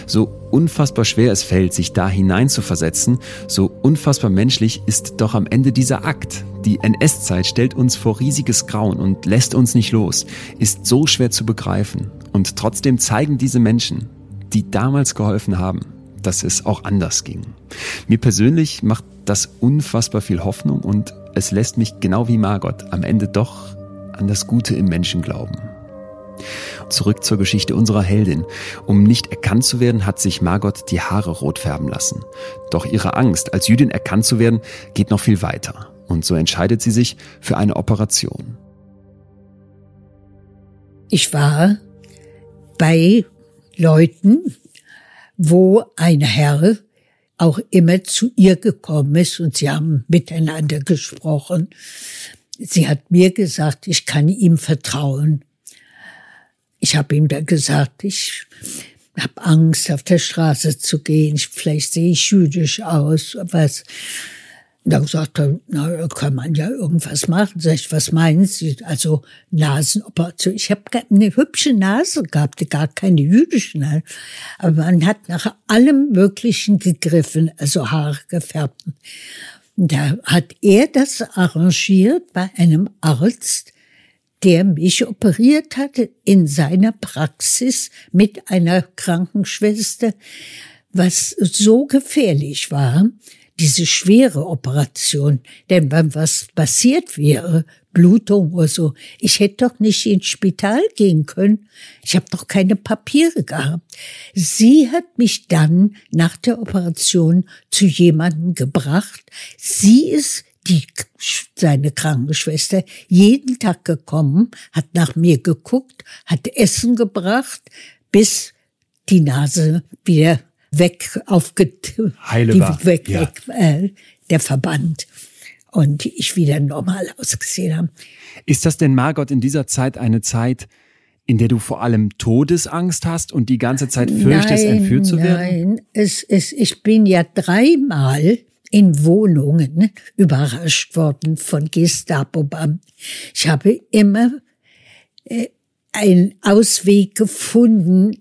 So unfassbar schwer es fällt, sich da hineinzuversetzen, so unfassbar menschlich ist doch am Ende dieser Akt. Die NS-Zeit stellt uns vor riesiges Grauen und lässt uns nicht los, ist so schwer zu begreifen. Und trotzdem zeigen diese Menschen, die damals geholfen haben, dass es auch anders ging. Mir persönlich macht das unfassbar viel Hoffnung und es lässt mich genau wie Margot am Ende doch an das Gute im Menschen glauben. Zurück zur Geschichte unserer Heldin. Um nicht erkannt zu werden, hat sich Margot die Haare rot färben lassen. Doch ihre Angst, als Jüdin erkannt zu werden, geht noch viel weiter. Und so entscheidet sie sich für eine Operation. Ich war bei Leuten, wo ein Herr auch immer zu ihr gekommen ist und sie haben miteinander gesprochen. Sie hat mir gesagt, ich kann ihm vertrauen. Ich habe ihm dann gesagt, ich habe Angst, auf der Straße zu gehen. Vielleicht sehe ich jüdisch aus, was. Dann sagt er, na, da kann man ja irgendwas machen. Sag ich, was meinen Sie? Also Nasenoperation. Ich habe eine hübsche Nase gehabt, gar keine jüdische Nase. Aber man hat nach allem Möglichen gegriffen, also Haare gefärbt. Da hat er das arrangiert bei einem Arzt, der mich operiert hatte in seiner Praxis mit einer Krankenschwester, was so gefährlich war, diese schwere Operation. Denn wenn was passiert wäre, Blutung oder so, ich hätte doch nicht ins Spital gehen können. Ich habe doch keine Papiere gehabt. Sie hat mich dann nach der Operation zu jemandem gebracht. Sie ist die, seine Krankenschwester jeden Tag gekommen, hat nach mir geguckt, hat Essen gebracht, bis die Nase wieder weg aufget Heile war. weg, ja. weg äh, der Verband und ich wieder normal ausgesehen habe. Ist das denn, Margot, in dieser Zeit eine Zeit, in der du vor allem Todesangst hast und die ganze Zeit fürchtest, nein, entführt zu werden? Nein, es, es, ich bin ja dreimal in Wohnungen überrascht worden von Gestapo-Beamten. Ich habe immer äh, einen Ausweg gefunden.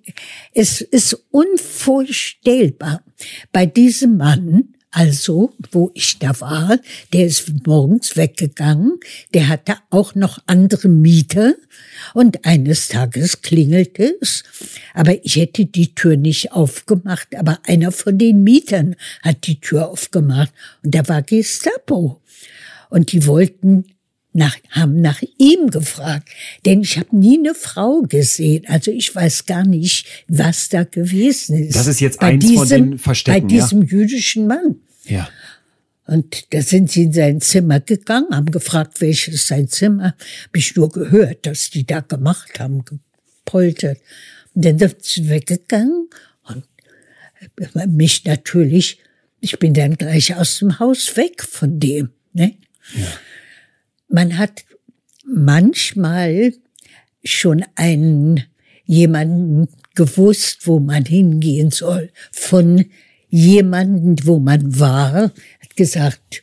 Es ist unvorstellbar. Bei diesem Mann, also, wo ich da war, der ist morgens weggegangen, der hatte auch noch andere Mieter und eines Tages klingelte es, aber ich hätte die Tür nicht aufgemacht, aber einer von den Mietern hat die Tür aufgemacht und da war Gestapo. Und die wollten nach, haben nach ihm gefragt. Denn ich habe nie eine Frau gesehen. Also ich weiß gar nicht, was da gewesen ist. Das ist jetzt bei eins diesem, von den Verstecken, Bei diesem jüdischen Mann. Ja. Und da sind sie in sein Zimmer gegangen, haben gefragt, welches sein Zimmer. Hab ich nur gehört, dass die da gemacht haben, gepoltert. Und dann sind sie weggegangen und mich natürlich, ich bin dann gleich aus dem Haus weg von dem. Ne? Ja. Man hat manchmal schon einen jemanden gewusst, wo man hingehen soll, von jemanden, wo man war, hat gesagt,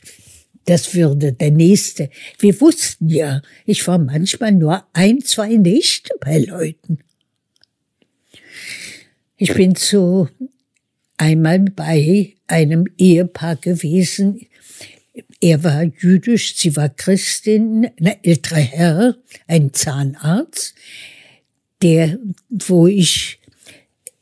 das würde der Nächste. Wir wussten ja, ich war manchmal nur ein, zwei Nächte bei Leuten. Ich bin zu einmal bei einem Ehepaar gewesen. Er war jüdisch, sie war Christin, ein älterer Herr, ein Zahnarzt, der, wo ich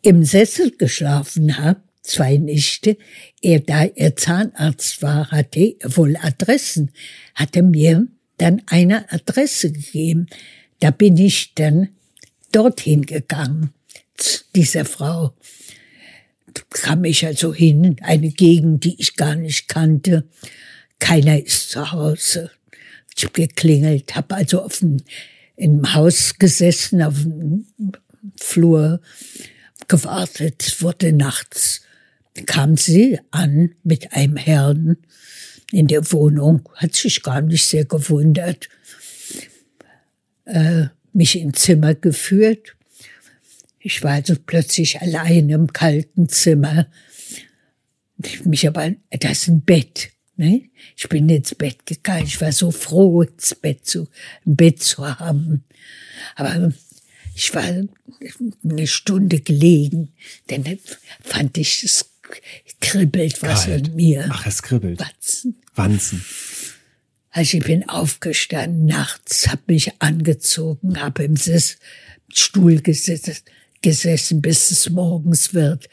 im Sessel geschlafen habe, zwei Nächte. Er, da er Zahnarzt war, hatte wohl Adressen, hatte mir dann eine Adresse gegeben. Da bin ich dann dorthin gegangen, zu dieser Frau. Da kam ich also hin, eine Gegend, die ich gar nicht kannte. Keiner ist zu Hause. Ich habe geklingelt, habe also auf dem, im Haus gesessen, auf dem Flur gewartet. Wurde nachts kam sie an mit einem Herrn in der Wohnung, hat sich gar nicht sehr gewundert, äh, mich ins Zimmer geführt. Ich war also plötzlich allein im kalten Zimmer. Ich mich aber, das ist ein Bett. Ne? Ich bin ins Bett gegangen. Ich war so froh, ins Bett zu, ein Bett zu haben. Aber ich war eine Stunde gelegen, dann fand ich es kribbelt was Kalt. in mir. Ach, es kribbelt. Wanzen. Wanzen. Also ich bin aufgestanden nachts, habe mich angezogen, habe im Sis Stuhl gesessen, gesessen, bis es morgens wird.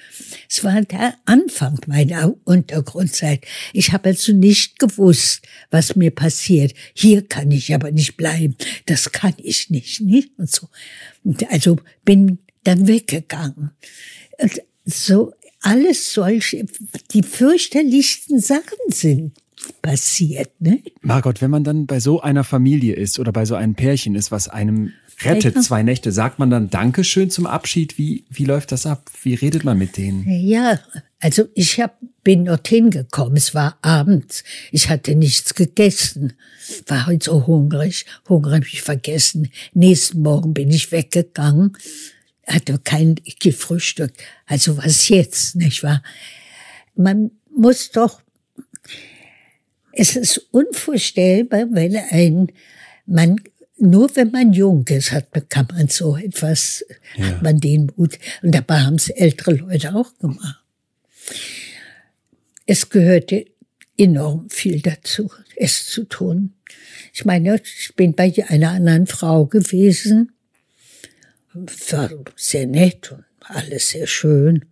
Es war der Anfang meiner Untergrundzeit. Ich habe also nicht gewusst, was mir passiert. Hier kann ich aber nicht bleiben. das kann ich nicht, nicht? Und so. Also bin dann weggegangen. Und so alles solche, die fürchterlichsten Sachen sind passiert, ne? Margot, wenn man dann bei so einer Familie ist oder bei so einem Pärchen ist, was einem rettet, zwei Nächte, sagt man dann Dankeschön zum Abschied? Wie, wie läuft das ab? Wie redet man mit denen? Ja, also ich hab, bin dorthin gekommen. Es war abends. Ich hatte nichts gegessen. War heute so hungrig. Hunger habe ich vergessen. Nächsten Morgen bin ich weggegangen. Hatte kein gefrühstückt. Also was jetzt, nicht wahr? Man muss doch, es ist unvorstellbar, wenn ein, man nur wenn man jung ist, hat, kann man so etwas, ja. hat man den Mut. Und dabei haben es ältere Leute auch gemacht. Es gehörte enorm viel dazu, es zu tun. Ich meine, ich bin bei einer anderen Frau gewesen, war sehr nett und alles sehr schön.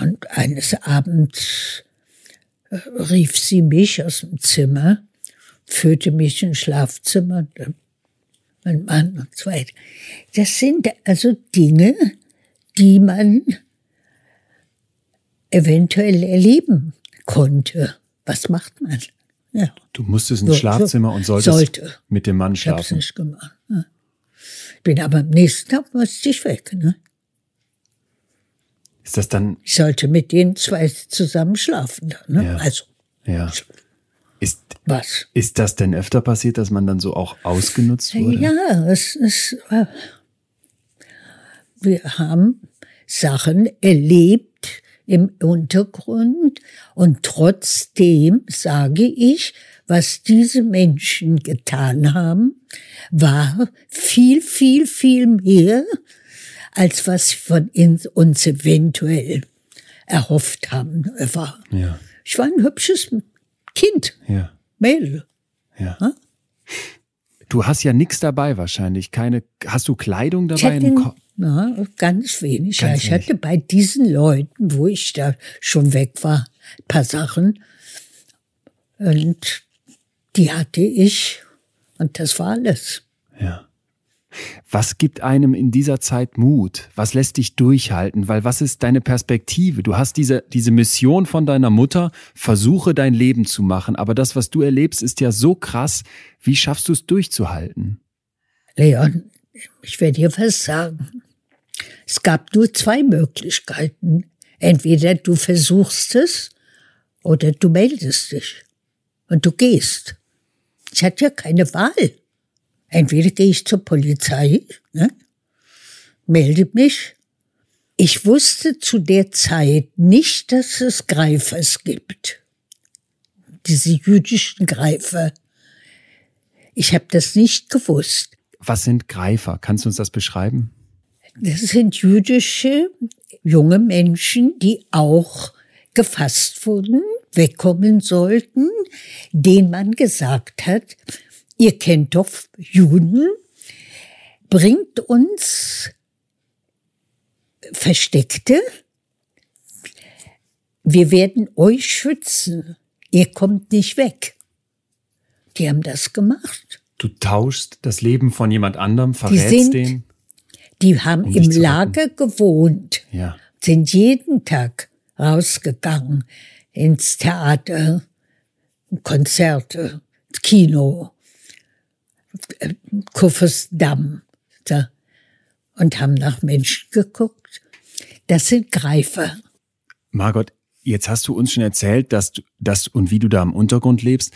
Und eines Abends äh, rief sie mich aus dem Zimmer führte mich ins Schlafzimmer, mein Mann und so weiter. Das sind also Dinge, die man eventuell erleben konnte. Was macht man? Ja. Du musstest ins Schlafzimmer und solltest sollte. mit dem Mann schlafen. Ich hab's nicht gemacht. Ne? Bin aber am nächsten Tag musste ich weg. Ne? Ist das dann? Ich sollte mit den zwei zusammen schlafen. ne? Ja. Also. Ja. Ist, Was? Ist das denn öfter passiert, dass man dann so auch ausgenutzt wurde? Ja, es ist, äh, wir haben Sachen erlebt im Untergrund und trotzdem sage ich, was diese Menschen getan haben, war viel, viel, viel mehr, als was von uns eventuell erhofft haben. War. Ja. Ich war ein hübsches Kind. Ja. Mädel. Ja. Ha? Du hast ja nichts dabei wahrscheinlich. Keine, hast du Kleidung dabei? Ich hatte, na, ganz wenig. Ganz ich wenig. hatte bei diesen Leuten, wo ich da schon weg war, ein paar Sachen. Und die hatte ich. Und das war alles. Ja. Was gibt einem in dieser Zeit Mut? Was lässt dich durchhalten? Weil was ist deine Perspektive? Du hast diese, diese Mission von deiner Mutter, versuche dein Leben zu machen. Aber das, was du erlebst, ist ja so krass. Wie schaffst du es durchzuhalten? Leon, ich werde dir was sagen. Es gab nur zwei Möglichkeiten. Entweder du versuchst es oder du meldest dich und du gehst. Ich hatte ja keine Wahl. Entweder gehe ich zur Polizei, ne, melde mich. Ich wusste zu der Zeit nicht, dass es Greifers gibt. Diese jüdischen Greifer. Ich habe das nicht gewusst. Was sind Greifer? Kannst du uns das beschreiben? Das sind jüdische junge Menschen, die auch gefasst wurden, wegkommen sollten, denen man gesagt hat, ihr kennt doch Juden, bringt uns Versteckte. Wir werden euch schützen. Ihr kommt nicht weg. Die haben das gemacht. Du tauschst das Leben von jemand anderem, verrätst die sind, den. Die haben um im Lager gewohnt, ja. sind jeden Tag rausgegangen ins Theater, Konzerte, Kino. Kuffersdamm da, und haben nach Menschen geguckt. Das sind Greifer. Margot, jetzt hast du uns schon erzählt, dass du das und wie du da im Untergrund lebst.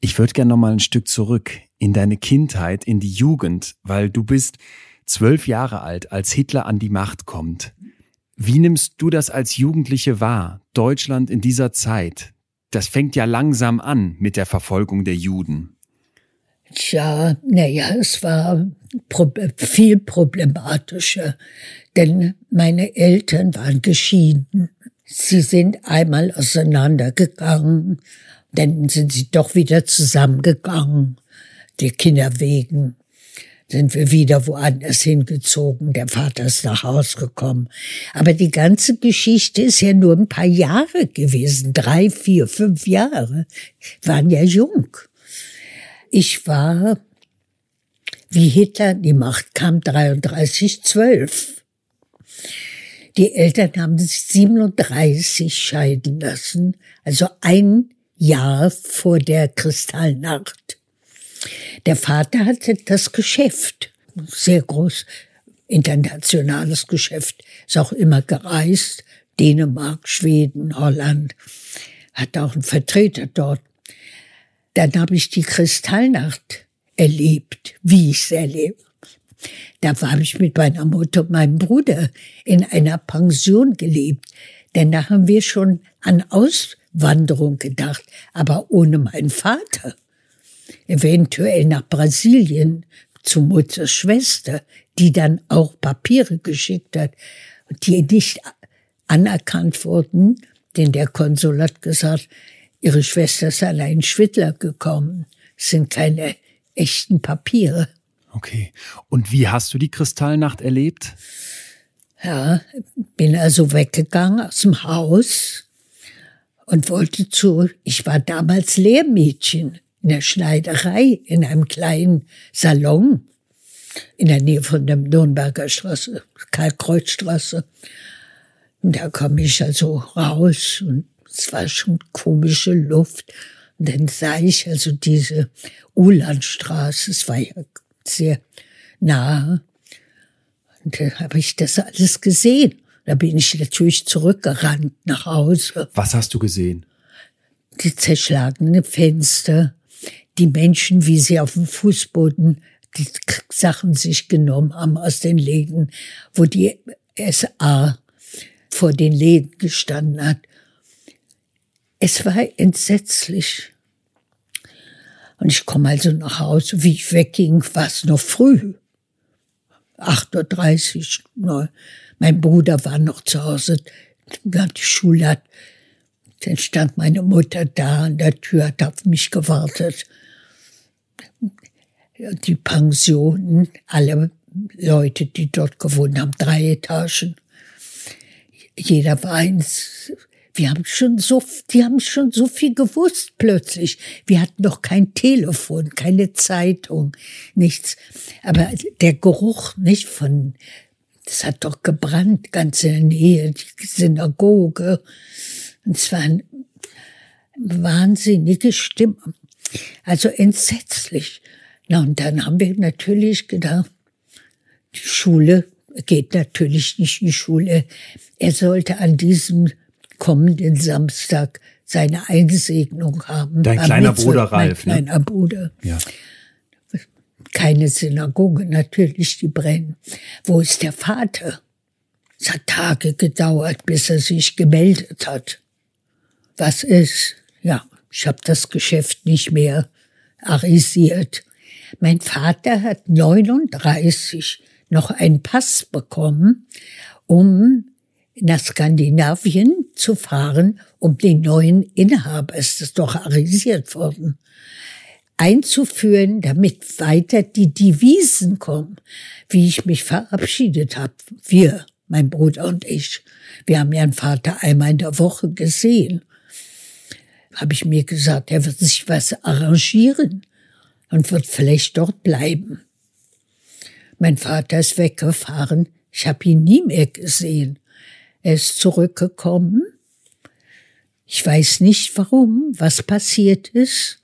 Ich würde gerne noch mal ein Stück zurück in deine Kindheit, in die Jugend, weil du bist zwölf Jahre alt, als Hitler an die Macht kommt. Wie nimmst du das als Jugendliche wahr? Deutschland in dieser Zeit. Das fängt ja langsam an mit der Verfolgung der Juden. Tja, naja, es war viel problematischer, denn meine Eltern waren geschieden. Sie sind einmal auseinandergegangen, dann sind sie doch wieder zusammengegangen, die Kinder wegen. Sind wir wieder woanders hingezogen, der Vater ist nach Haus gekommen. Aber die ganze Geschichte ist ja nur ein paar Jahre gewesen, drei, vier, fünf Jahre, waren ja jung. Ich war wie Hitler an die Macht kam, 33, 12. Die Eltern haben sich 37 scheiden lassen, also ein Jahr vor der Kristallnacht. Der Vater hatte das Geschäft, sehr groß, internationales Geschäft, ist auch immer gereist, Dänemark, Schweden, Holland, hat auch einen Vertreter dort. Dann habe ich die Kristallnacht erlebt, wie ich es erlebt. Da habe ich mit meiner Mutter und meinem Bruder in einer Pension gelebt. Denn da haben wir schon an Auswanderung gedacht, aber ohne meinen Vater. Eventuell nach Brasilien zu Mutters Schwester, die dann auch Papiere geschickt hat, die nicht anerkannt wurden, denn der Konsul hat gesagt, ihre Schwester ist allein Schwittler gekommen, es sind keine echten Papiere. Okay. Und wie hast du die Kristallnacht erlebt? Ja, bin also weggegangen aus dem Haus und wollte zu, ich war damals Lehrmädchen in der Schneiderei in einem kleinen Salon in der Nähe von der Nürnberger Straße, Karl-Kreuz-Straße. Und da kam ich also raus und es war schon komische Luft. Und dann sah ich also diese Ulandstraße, es war ja sehr nah. Und da habe ich das alles gesehen. Da bin ich natürlich zurückgerannt nach Hause. Was hast du gesehen? Die zerschlagenen Fenster, die Menschen, wie sie auf dem Fußboden die Sachen sich genommen haben aus den Läden, wo die SA vor den Läden gestanden hat. Es war entsetzlich. Und ich komme also nach Hause, wie ich wegging, war es noch früh. 8.30 Uhr. Mein Bruder war noch zu Hause, die Schule hat. Dann stand meine Mutter da an der Tür, hat auf mich gewartet. Die Pensionen, alle Leute, die dort gewohnt haben, drei Etagen. Jeder war eins wir haben schon so, die haben schon so viel gewusst plötzlich. Wir hatten doch kein Telefon, keine Zeitung, nichts. Aber der Geruch, nicht von, das hat doch gebrannt ganz in der Nähe, die Synagoge. Und es waren wahnsinnige Stimmen. Also entsetzlich. Na, und dann haben wir natürlich gedacht, die Schule geht natürlich nicht in die Schule. Er sollte an diesem kommenden Samstag seine Einsegnung haben. Dein kleiner Bruder Ralf. Mein ne? kleiner Bruder. Ja. Keine Synagoge, natürlich, die brennen. Wo ist der Vater? Es hat Tage gedauert, bis er sich gemeldet hat. Was ist? Ja, ich habe das Geschäft nicht mehr arisiert. Mein Vater hat 39 noch einen Pass bekommen, um nach Skandinavien zu fahren, um den neuen Inhaber, es ist doch arisiert worden, einzuführen, damit weiter die Devisen kommen, wie ich mich verabschiedet habe. Wir, mein Bruder und ich, wir haben einen Vater einmal in der Woche gesehen. Habe ich mir gesagt, er wird sich was arrangieren und wird vielleicht dort bleiben. Mein Vater ist weggefahren. Ich habe ihn nie mehr gesehen. Er ist zurückgekommen. Ich weiß nicht warum, was passiert ist.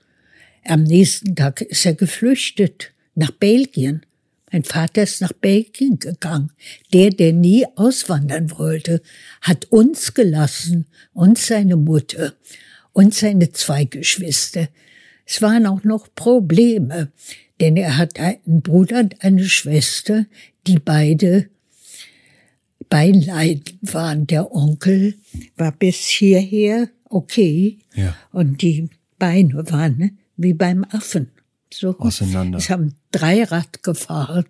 Am nächsten Tag ist er geflüchtet nach Belgien. Mein Vater ist nach Belgien gegangen. Der, der nie auswandern wollte, hat uns gelassen und seine Mutter und seine zwei Geschwister. Es waren auch noch Probleme, denn er hat einen Bruder und eine Schwester, die beide Beinleiden waren. Der Onkel war bis hierher okay. Ja. Und die Beine waren wie beim Affen. So. Auseinander. Es haben Dreirad gefahren.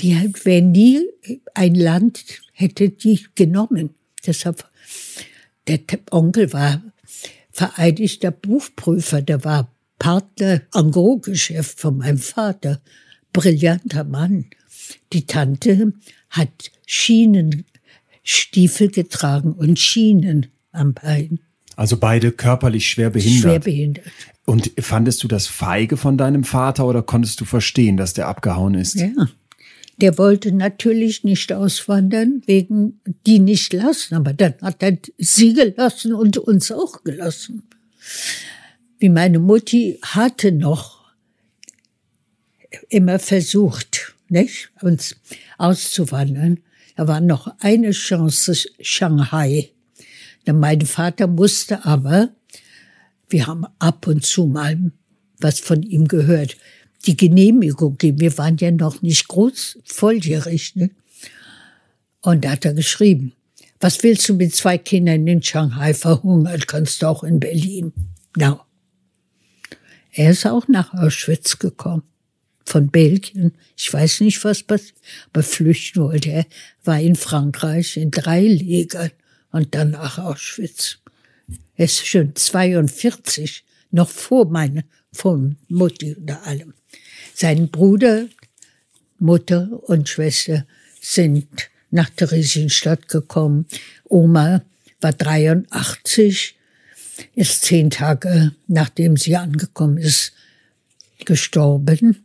Die wäre nie ein Land hätte die genommen. Deshalb, der Onkel war vereidigter Buchprüfer, der war Partner am Großgeschäft von meinem Vater. Brillanter Mann. Die Tante hat Schienenstiefel getragen und Schienen am Bein. Also beide körperlich schwer behindert. Schwer behindert. Und fandest du das feige von deinem Vater oder konntest du verstehen, dass der abgehauen ist? Ja. Der wollte natürlich nicht auswandern, wegen die nicht lassen, aber dann hat er sie gelassen und uns auch gelassen. Wie meine Mutti hatte noch immer versucht, nicht, uns auszuwandern. Da war noch eine Chance, Shanghai. Mein Vater musste aber, wir haben ab und zu mal was von ihm gehört, die Genehmigung geben. Wir waren ja noch nicht groß, volljährig. Ne? Und da hat er geschrieben, was willst du mit zwei Kindern in Shanghai verhungert, kannst du auch in Berlin. No. Er ist auch nach Auschwitz gekommen. Von Belgien. Ich weiß nicht, was passiert, aber flüchten wollte er. War in Frankreich in drei Legern und dann nach Auschwitz. Er ist schon 42, noch vor meiner, vor Mutti und allem. Sein Bruder, Mutter und Schwester sind nach Theresienstadt gekommen. Oma war 83, ist zehn Tage nachdem sie angekommen ist, gestorben.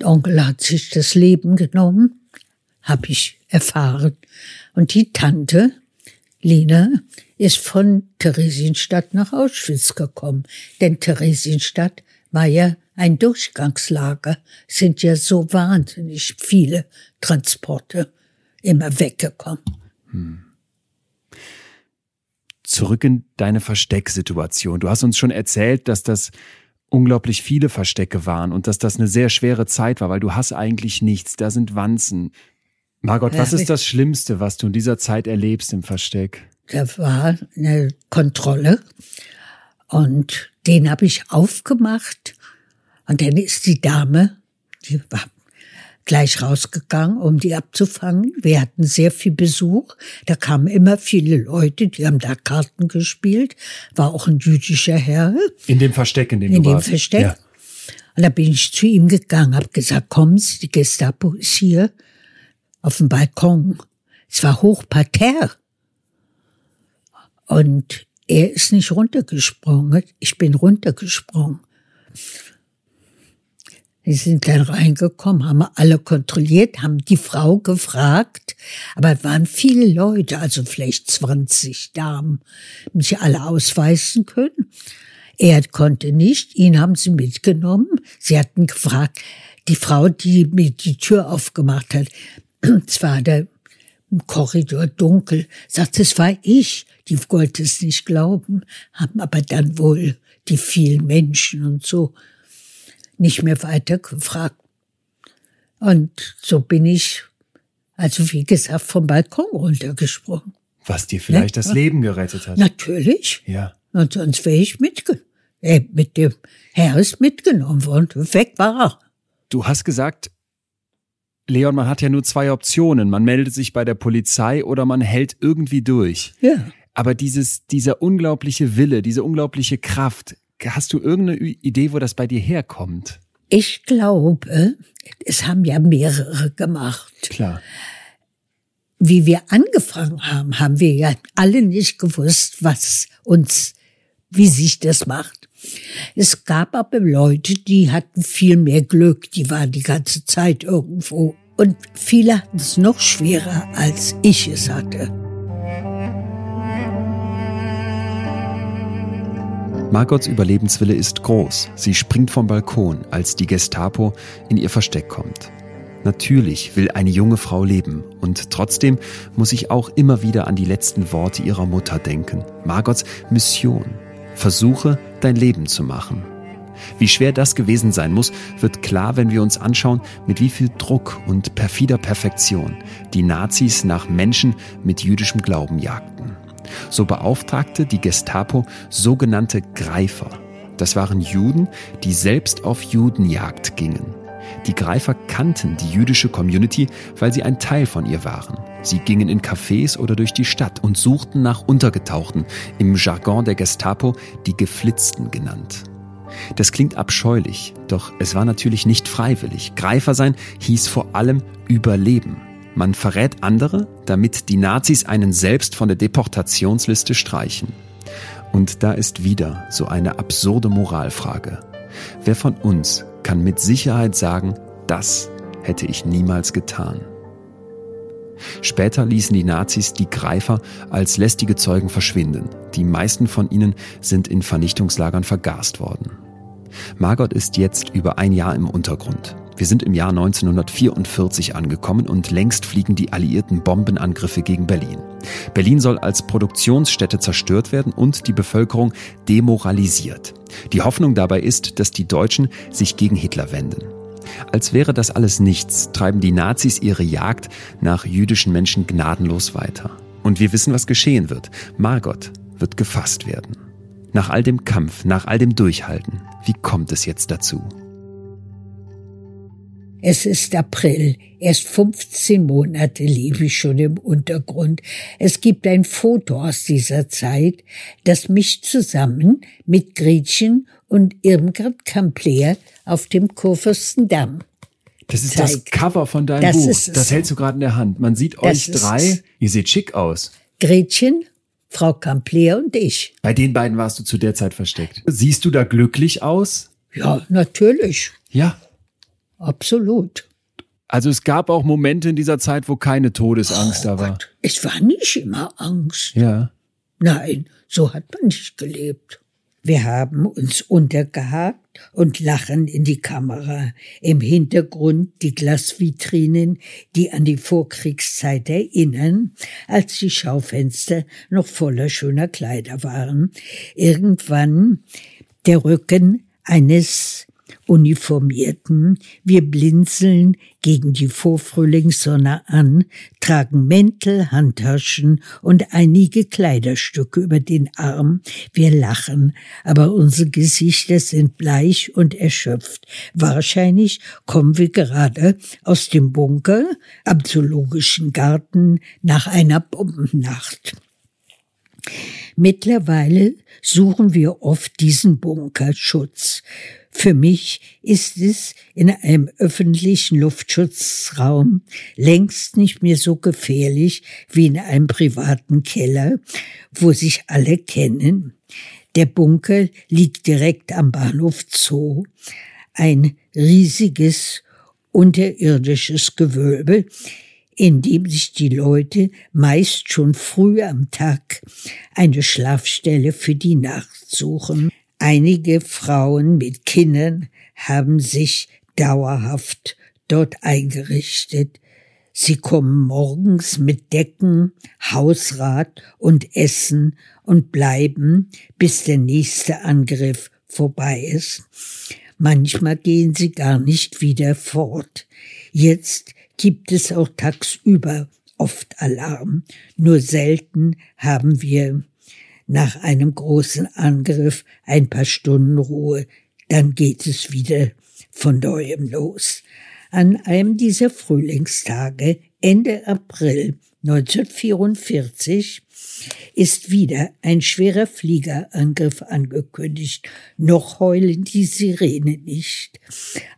Der Onkel hat sich das Leben genommen, habe ich erfahren. Und die Tante, Lina, ist von Theresienstadt nach Auschwitz gekommen. Denn Theresienstadt war ja ein Durchgangslager, sind ja so wahnsinnig viele Transporte immer weggekommen. Hm. Zurück in deine Verstecksituation. Du hast uns schon erzählt, dass das unglaublich viele Verstecke waren und dass das eine sehr schwere Zeit war, weil du hast eigentlich nichts, da sind Wanzen. Margot, was ist das Schlimmste, was du in dieser Zeit erlebst im Versteck? Da war eine Kontrolle und den habe ich aufgemacht und dann ist die Dame, die war gleich rausgegangen, um die abzufangen. Wir hatten sehr viel Besuch. Da kamen immer viele Leute, die haben da Karten gespielt. War auch ein jüdischer Herr. In dem Versteck, in dem in du dem warst. Versteck. Ja. Und da bin ich zu ihm gegangen, habe gesagt, kommen Sie, die Gestapo ist hier auf dem Balkon. Es war Hochparterre. Und er ist nicht runtergesprungen. Ich bin runtergesprungen. Die sind dann reingekommen, haben alle kontrolliert, haben die Frau gefragt, aber es waren viele Leute, also vielleicht 20 Damen, mich alle ausweisen können. Er konnte nicht, ihn haben sie mitgenommen. Sie hatten gefragt, die Frau, die mir die Tür aufgemacht hat, es war der im Korridor dunkel, sagt, es war ich. Die wollte es nicht glauben, haben aber dann wohl die vielen Menschen und so nicht mehr weiter gefragt. Und so bin ich, also wie gesagt, vom Balkon runtergesprungen. Was dir vielleicht ne? das Leben gerettet hat. Natürlich. Ja. Und sonst wäre ich mitge äh, mit dem Herr ist mitgenommen worden. Weg war er. Du hast gesagt, Leon, man hat ja nur zwei Optionen. Man meldet sich bei der Polizei oder man hält irgendwie durch. Ja. Aber dieses, dieser unglaubliche Wille, diese unglaubliche Kraft, Hast du irgendeine Idee, wo das bei dir herkommt? Ich glaube, es haben ja mehrere gemacht. Klar. Wie wir angefangen haben, haben wir ja alle nicht gewusst, was uns, wie sich das macht. Es gab aber Leute, die hatten viel mehr Glück, die waren die ganze Zeit irgendwo. Und viele hatten es noch schwerer, als ich es hatte. Margots Überlebenswille ist groß. Sie springt vom Balkon, als die Gestapo in ihr Versteck kommt. Natürlich will eine junge Frau leben und trotzdem muss ich auch immer wieder an die letzten Worte ihrer Mutter denken. Margots Mission. Versuche, dein Leben zu machen. Wie schwer das gewesen sein muss, wird klar, wenn wir uns anschauen, mit wie viel Druck und perfider Perfektion die Nazis nach Menschen mit jüdischem Glauben jagten. So beauftragte die Gestapo sogenannte Greifer. Das waren Juden, die selbst auf Judenjagd gingen. Die Greifer kannten die jüdische Community, weil sie ein Teil von ihr waren. Sie gingen in Cafés oder durch die Stadt und suchten nach Untergetauchten, im Jargon der Gestapo die Geflitzten genannt. Das klingt abscheulich, doch es war natürlich nicht freiwillig. Greifer sein hieß vor allem Überleben. Man verrät andere, damit die Nazis einen selbst von der Deportationsliste streichen. Und da ist wieder so eine absurde Moralfrage. Wer von uns kann mit Sicherheit sagen, das hätte ich niemals getan? Später ließen die Nazis die Greifer als lästige Zeugen verschwinden. Die meisten von ihnen sind in Vernichtungslagern vergast worden. Margot ist jetzt über ein Jahr im Untergrund. Wir sind im Jahr 1944 angekommen und längst fliegen die alliierten Bombenangriffe gegen Berlin. Berlin soll als Produktionsstätte zerstört werden und die Bevölkerung demoralisiert. Die Hoffnung dabei ist, dass die Deutschen sich gegen Hitler wenden. Als wäre das alles nichts, treiben die Nazis ihre Jagd nach jüdischen Menschen gnadenlos weiter. Und wir wissen, was geschehen wird. Margot wird gefasst werden. Nach all dem Kampf, nach all dem Durchhalten, wie kommt es jetzt dazu? Es ist April. Erst 15 Monate lebe ich schon im Untergrund. Es gibt ein Foto aus dieser Zeit, das mich zusammen mit Gretchen und Irmgard Kampler auf dem Kurfürstendamm das ist zeigt. das Cover von deinem Das Buch. das hältst du gerade in der Hand. Man sieht Das euch drei. Ihr seht schick aus. Gretchen, Frau Kampler und ich. Bei den beiden warst du zu der Zeit versteckt. Siehst du da glücklich aus? Ja, natürlich. Ja. Absolut. Also es gab auch Momente in dieser Zeit, wo keine Todesangst da war. Gott, es war nicht immer Angst. Ja. Nein, so hat man nicht gelebt. Wir haben uns untergehakt und lachen in die Kamera. Im Hintergrund die Glasvitrinen, die an die Vorkriegszeit erinnern, als die Schaufenster noch voller schöner Kleider waren. Irgendwann der Rücken eines Uniformierten. Wir blinzeln gegen die Vorfrühlingssonne an, tragen Mäntel, Handtaschen und einige Kleiderstücke über den Arm. Wir lachen, aber unsere Gesichter sind bleich und erschöpft. Wahrscheinlich kommen wir gerade aus dem Bunker am Zoologischen Garten nach einer Bombennacht. Mittlerweile suchen wir oft diesen Bunkerschutz. Für mich ist es in einem öffentlichen Luftschutzraum längst nicht mehr so gefährlich wie in einem privaten Keller, wo sich alle kennen. Der Bunker liegt direkt am Bahnhof Zoo. Ein riesiges unterirdisches Gewölbe, in dem sich die Leute meist schon früh am Tag eine Schlafstelle für die Nacht suchen. Einige Frauen mit Kindern haben sich dauerhaft dort eingerichtet. Sie kommen morgens mit Decken, Hausrat und Essen und bleiben, bis der nächste Angriff vorbei ist. Manchmal gehen sie gar nicht wieder fort. Jetzt gibt es auch tagsüber oft Alarm. Nur selten haben wir nach einem großen Angriff ein paar Stunden Ruhe. Dann geht es wieder von neuem los. An einem dieser Frühlingstage, Ende April 1944, ist wieder ein schwerer Fliegerangriff angekündigt. Noch heulen die Sirene nicht.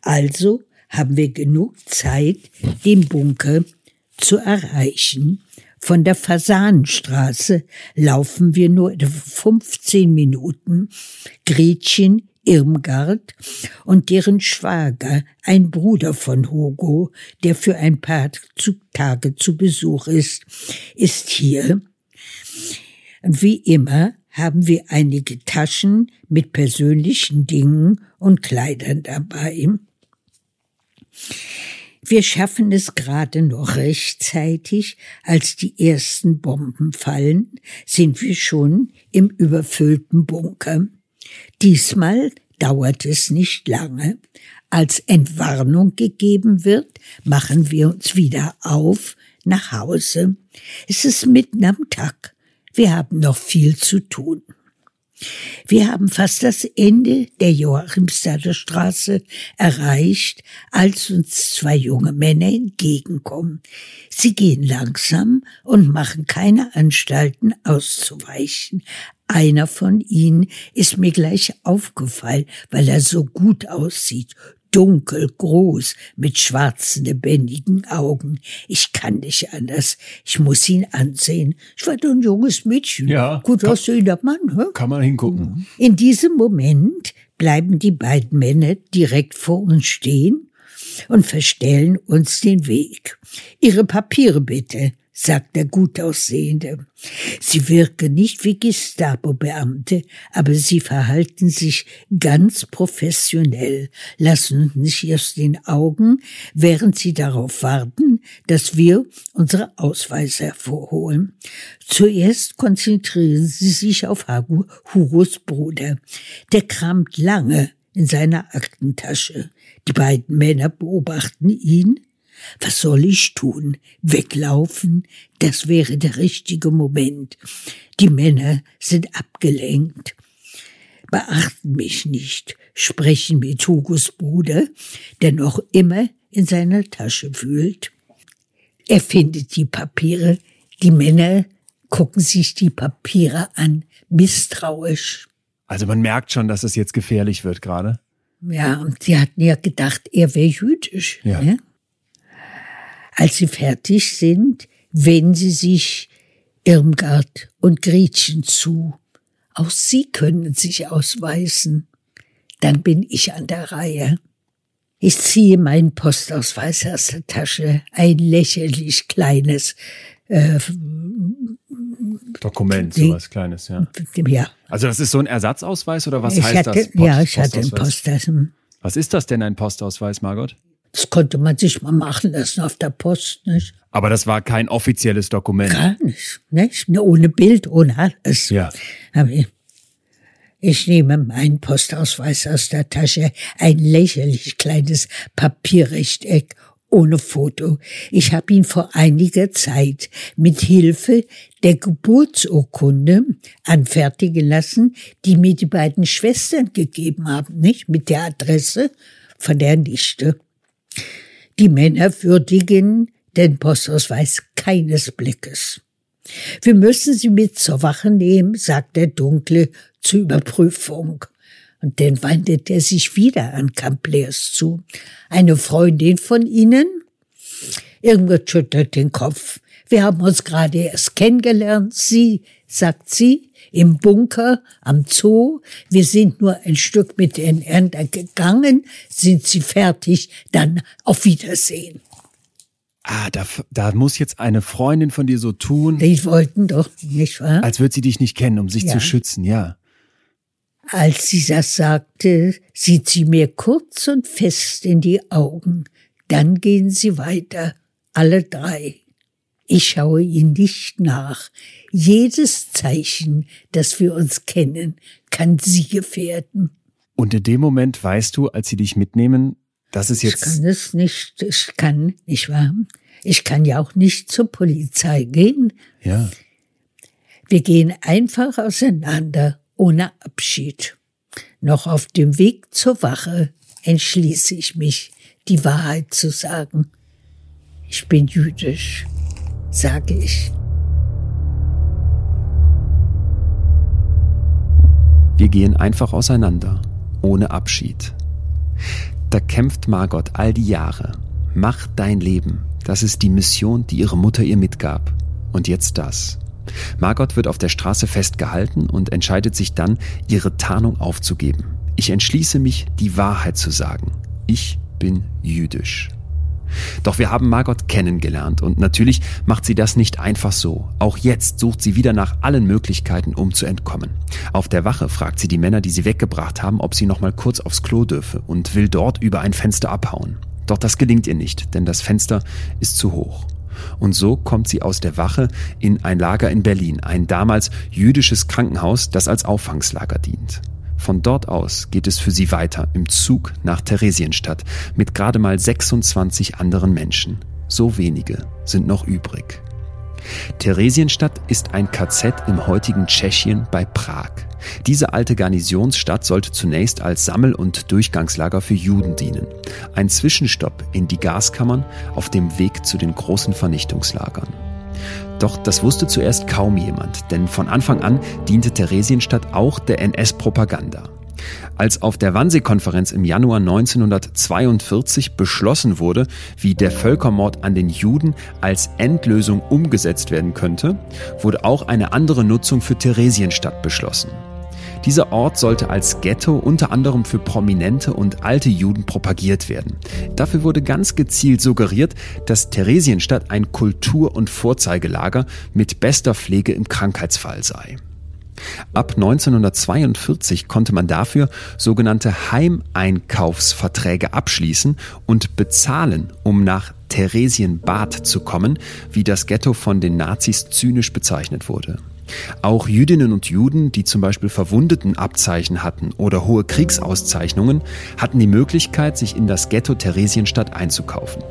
Also haben wir genug Zeit, den Bunker zu erreichen. Von der Fasanenstraße laufen wir nur 15 Minuten. Gretchen Irmgard und deren Schwager, ein Bruder von Hugo, der für ein paar Tage zu Besuch ist, ist hier. Wie immer haben wir einige Taschen mit persönlichen Dingen und Kleidern dabei. Wir schaffen es gerade noch rechtzeitig, als die ersten Bomben fallen, sind wir schon im überfüllten Bunker. Diesmal dauert es nicht lange. Als Entwarnung gegeben wird, machen wir uns wieder auf nach Hause. Es ist mitten am Tag. Wir haben noch viel zu tun. Wir haben fast das Ende der Joachimsthaler Straße erreicht, als uns zwei junge Männer entgegenkommen. Sie gehen langsam und machen keine Anstalten auszuweichen. Einer von ihnen ist mir gleich aufgefallen, weil er so gut aussieht. Dunkelgroß, mit schwarzen, lebendigen Augen. Ich kann nicht anders. Ich muss ihn ansehen. Ich war doch ein junges Mädchen. Ja, Gut aussehender Mann. Hä? Kann man hingucken. In diesem Moment bleiben die beiden Männer direkt vor uns stehen und verstellen uns den Weg. Ihre Papiere bitte, sagt der Gutaussehende. Sie wirken nicht wie Gestapo-Beamte, aber sie verhalten sich ganz professionell, lassen sich aus den Augen, während sie darauf warten, dass wir unsere Ausweise hervorholen. Zuerst konzentrieren sie sich auf Hugos Bruder. Der kramt lange in seiner Aktentasche. Die beiden Männer beobachten ihn. Was soll ich tun? Weglaufen? Das wäre der richtige Moment. Die Männer sind abgelenkt, beachten mich nicht, sprechen mit Hugos Bruder, der noch immer in seiner Tasche wühlt. Er findet die Papiere. Die Männer gucken sich die Papiere an, misstrauisch. Also man merkt schon, dass es jetzt gefährlich wird gerade. Ja, und sie hatten ja gedacht, er wäre jüdisch. Ja. Ne? Als sie fertig sind, wenden sie sich Irmgard und Gretchen zu. Auch sie können sich ausweisen. Dann bin ich an der Reihe. Ich ziehe meinen Postausweis aus der Tasche, ein lächerlich kleines, äh, Dokument, Die- sowas Kleines, ja. ja. Also das ist so ein Ersatzausweis oder was ich heißt hatte, das? Post- ja, ich hatte einen? Postausweis. Was ist das denn, ein Postausweis, Margot? Das konnte man sich mal machen lassen auf der Post, nicht? Aber das war kein offizielles Dokument. Gar nicht, nicht? Ne, Ohne Bild, ohne alles. Ja. Ich, ich nehme meinen Postausweis aus der Tasche, ein lächerlich kleines Papierrechteck ohne Foto. Ich habe ihn vor einiger Zeit mit Hilfe der Geburtsurkunde anfertigen lassen, die mir die beiden Schwestern gegeben haben, nicht? Mit der Adresse von der Nichte. Die Männer würdigen den Postausweis keines Blickes. Wir müssen sie mit zur Wache nehmen, sagt der Dunkle zur Überprüfung. Und dann wendet er sich wieder an Camplers zu. Eine Freundin von Ihnen? Irgendwas schüttelt den Kopf. Wir haben uns gerade erst kennengelernt. Sie, sagt sie, im Bunker am Zoo. Wir sind nur ein Stück mit den Ernter gegangen. Sind Sie fertig? Dann auf Wiedersehen. Ah, da, da muss jetzt eine Freundin von dir so tun, Die wollten doch, nicht wahr? als würde sie dich nicht kennen, um sich Ja. zu schützen, ja. Als sie das sagte, sieht sie mir kurz und fest in die Augen. Dann gehen sie weiter, alle drei. Ich schaue ihnen nicht nach. Jedes Zeichen, dass wir uns kennen, kann sie gefährden. Und in dem Moment weißt du, als sie dich mitnehmen, dass es Ich jetzt kann es nicht, ich kann, nicht wahr? Ich kann ja auch nicht zur Polizei gehen. ja. Wir gehen einfach auseinander, ohne Abschied. Noch auf dem Weg zur Wache entschließe ich mich, die Wahrheit zu sagen. Ich bin jüdisch, sage ich. Wir gehen einfach auseinander, ohne Abschied. Da kämpft Margot all die Jahre. Mach dein Leben. Das ist die Mission, die ihre Mutter ihr mitgab. Und jetzt das. Margot wird auf der Straße festgehalten und entscheidet sich dann, ihre Tarnung aufzugeben. Ich entschließe mich, die Wahrheit zu sagen. Ich bin jüdisch. Doch wir haben Margot kennengelernt und natürlich macht sie das nicht einfach so. Auch jetzt sucht sie wieder nach allen Möglichkeiten, um zu entkommen. Auf der Wache fragt sie die Männer, die sie weggebracht haben, ob sie noch mal kurz aufs Klo dürfe und will dort über ein Fenster abhauen. Doch das gelingt ihr nicht, denn das Fenster ist zu hoch. Und so kommt sie aus der Wache in ein Lager in Berlin, ein damals jüdisches Krankenhaus, das als Auffangslager dient. Von dort aus geht es für sie weiter im Zug nach Theresienstadt mit gerade mal 26 anderen Menschen. So wenige sind noch übrig. Theresienstadt ist ein KZ im heutigen Tschechien bei Prag. Diese alte Garnisonsstadt sollte zunächst als Sammel- und Durchgangslager für Juden dienen. Ein Zwischenstopp in die Gaskammern auf dem Weg zu den großen Vernichtungslagern. Doch das wusste zuerst kaum jemand, denn von Anfang an diente Theresienstadt auch der NS-Propaganda. Als auf der Wannsee-Konferenz im Januar 1942 beschlossen wurde, wie der Völkermord an den Juden als Endlösung umgesetzt werden könnte, wurde auch eine andere Nutzung für Theresienstadt beschlossen. Dieser Ort sollte als Ghetto unter anderem für prominente und alte Juden propagiert werden. Dafür wurde ganz gezielt suggeriert, dass Theresienstadt ein Kultur- und Vorzeigelager mit bester Pflege im Krankheitsfall sei. Ab 1942 konnte man dafür sogenannte Heimeinkaufsverträge abschließen und bezahlen, um nach Theresienbad zu kommen, wie das Ghetto von den Nazis zynisch bezeichnet wurde. Auch Jüdinnen und Juden, die zum Beispiel Verwundetenabzeichen hatten oder hohe Kriegsauszeichnungen, hatten die Möglichkeit, sich in das Ghetto Theresienstadt einzukaufen.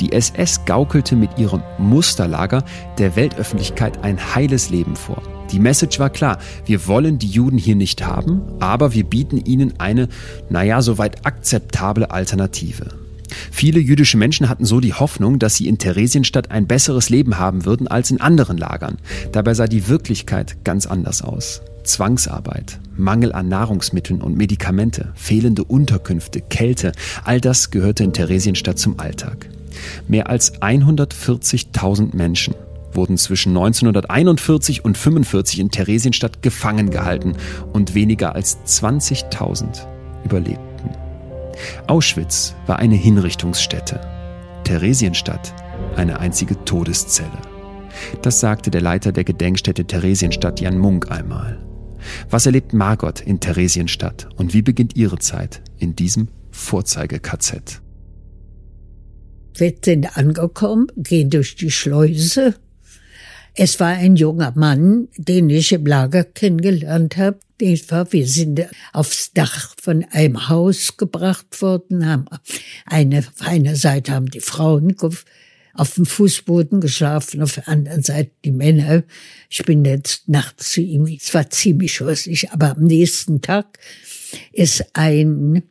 Die SS gaukelte mit ihrem Musterlager der Weltöffentlichkeit ein heiles Leben vor. Die Message war klar, wir wollen die Juden hier nicht haben, aber wir bieten ihnen eine, naja, soweit akzeptable Alternative. Viele jüdische Menschen hatten so die Hoffnung, dass sie in Theresienstadt ein besseres Leben haben würden als in anderen Lagern. Dabei sah die Wirklichkeit ganz anders aus. Zwangsarbeit, Mangel an Nahrungsmitteln und Medikamente, fehlende Unterkünfte, Kälte, all das gehörte in Theresienstadt zum Alltag. Mehr als 140.000 Menschen wurden zwischen 1941 und 1945 in Theresienstadt gefangen gehalten und weniger als 20.000 überlebten. Auschwitz war eine Hinrichtungsstätte, Theresienstadt eine einzige Todeszelle. Das sagte der Leiter der Gedenkstätte Theresienstadt Jan Munk einmal. Was erlebt Margot in Theresienstadt und wie beginnt ihre Zeit in diesem Vorzeige-KZ? Wir sind angekommen, gehen durch die Schleuse es war ein junger Mann, den ich im Lager kennengelernt habe. Wir sind aufs Dach von einem Haus gebracht worden, haben eine, auf einer Seite haben die Frauen auf dem Fußboden geschlafen, auf der anderen Seite die Männer. Ich bin jetzt nachts zu ihm, es war ziemlich scheußlich, aber am nächsten Tag ist ein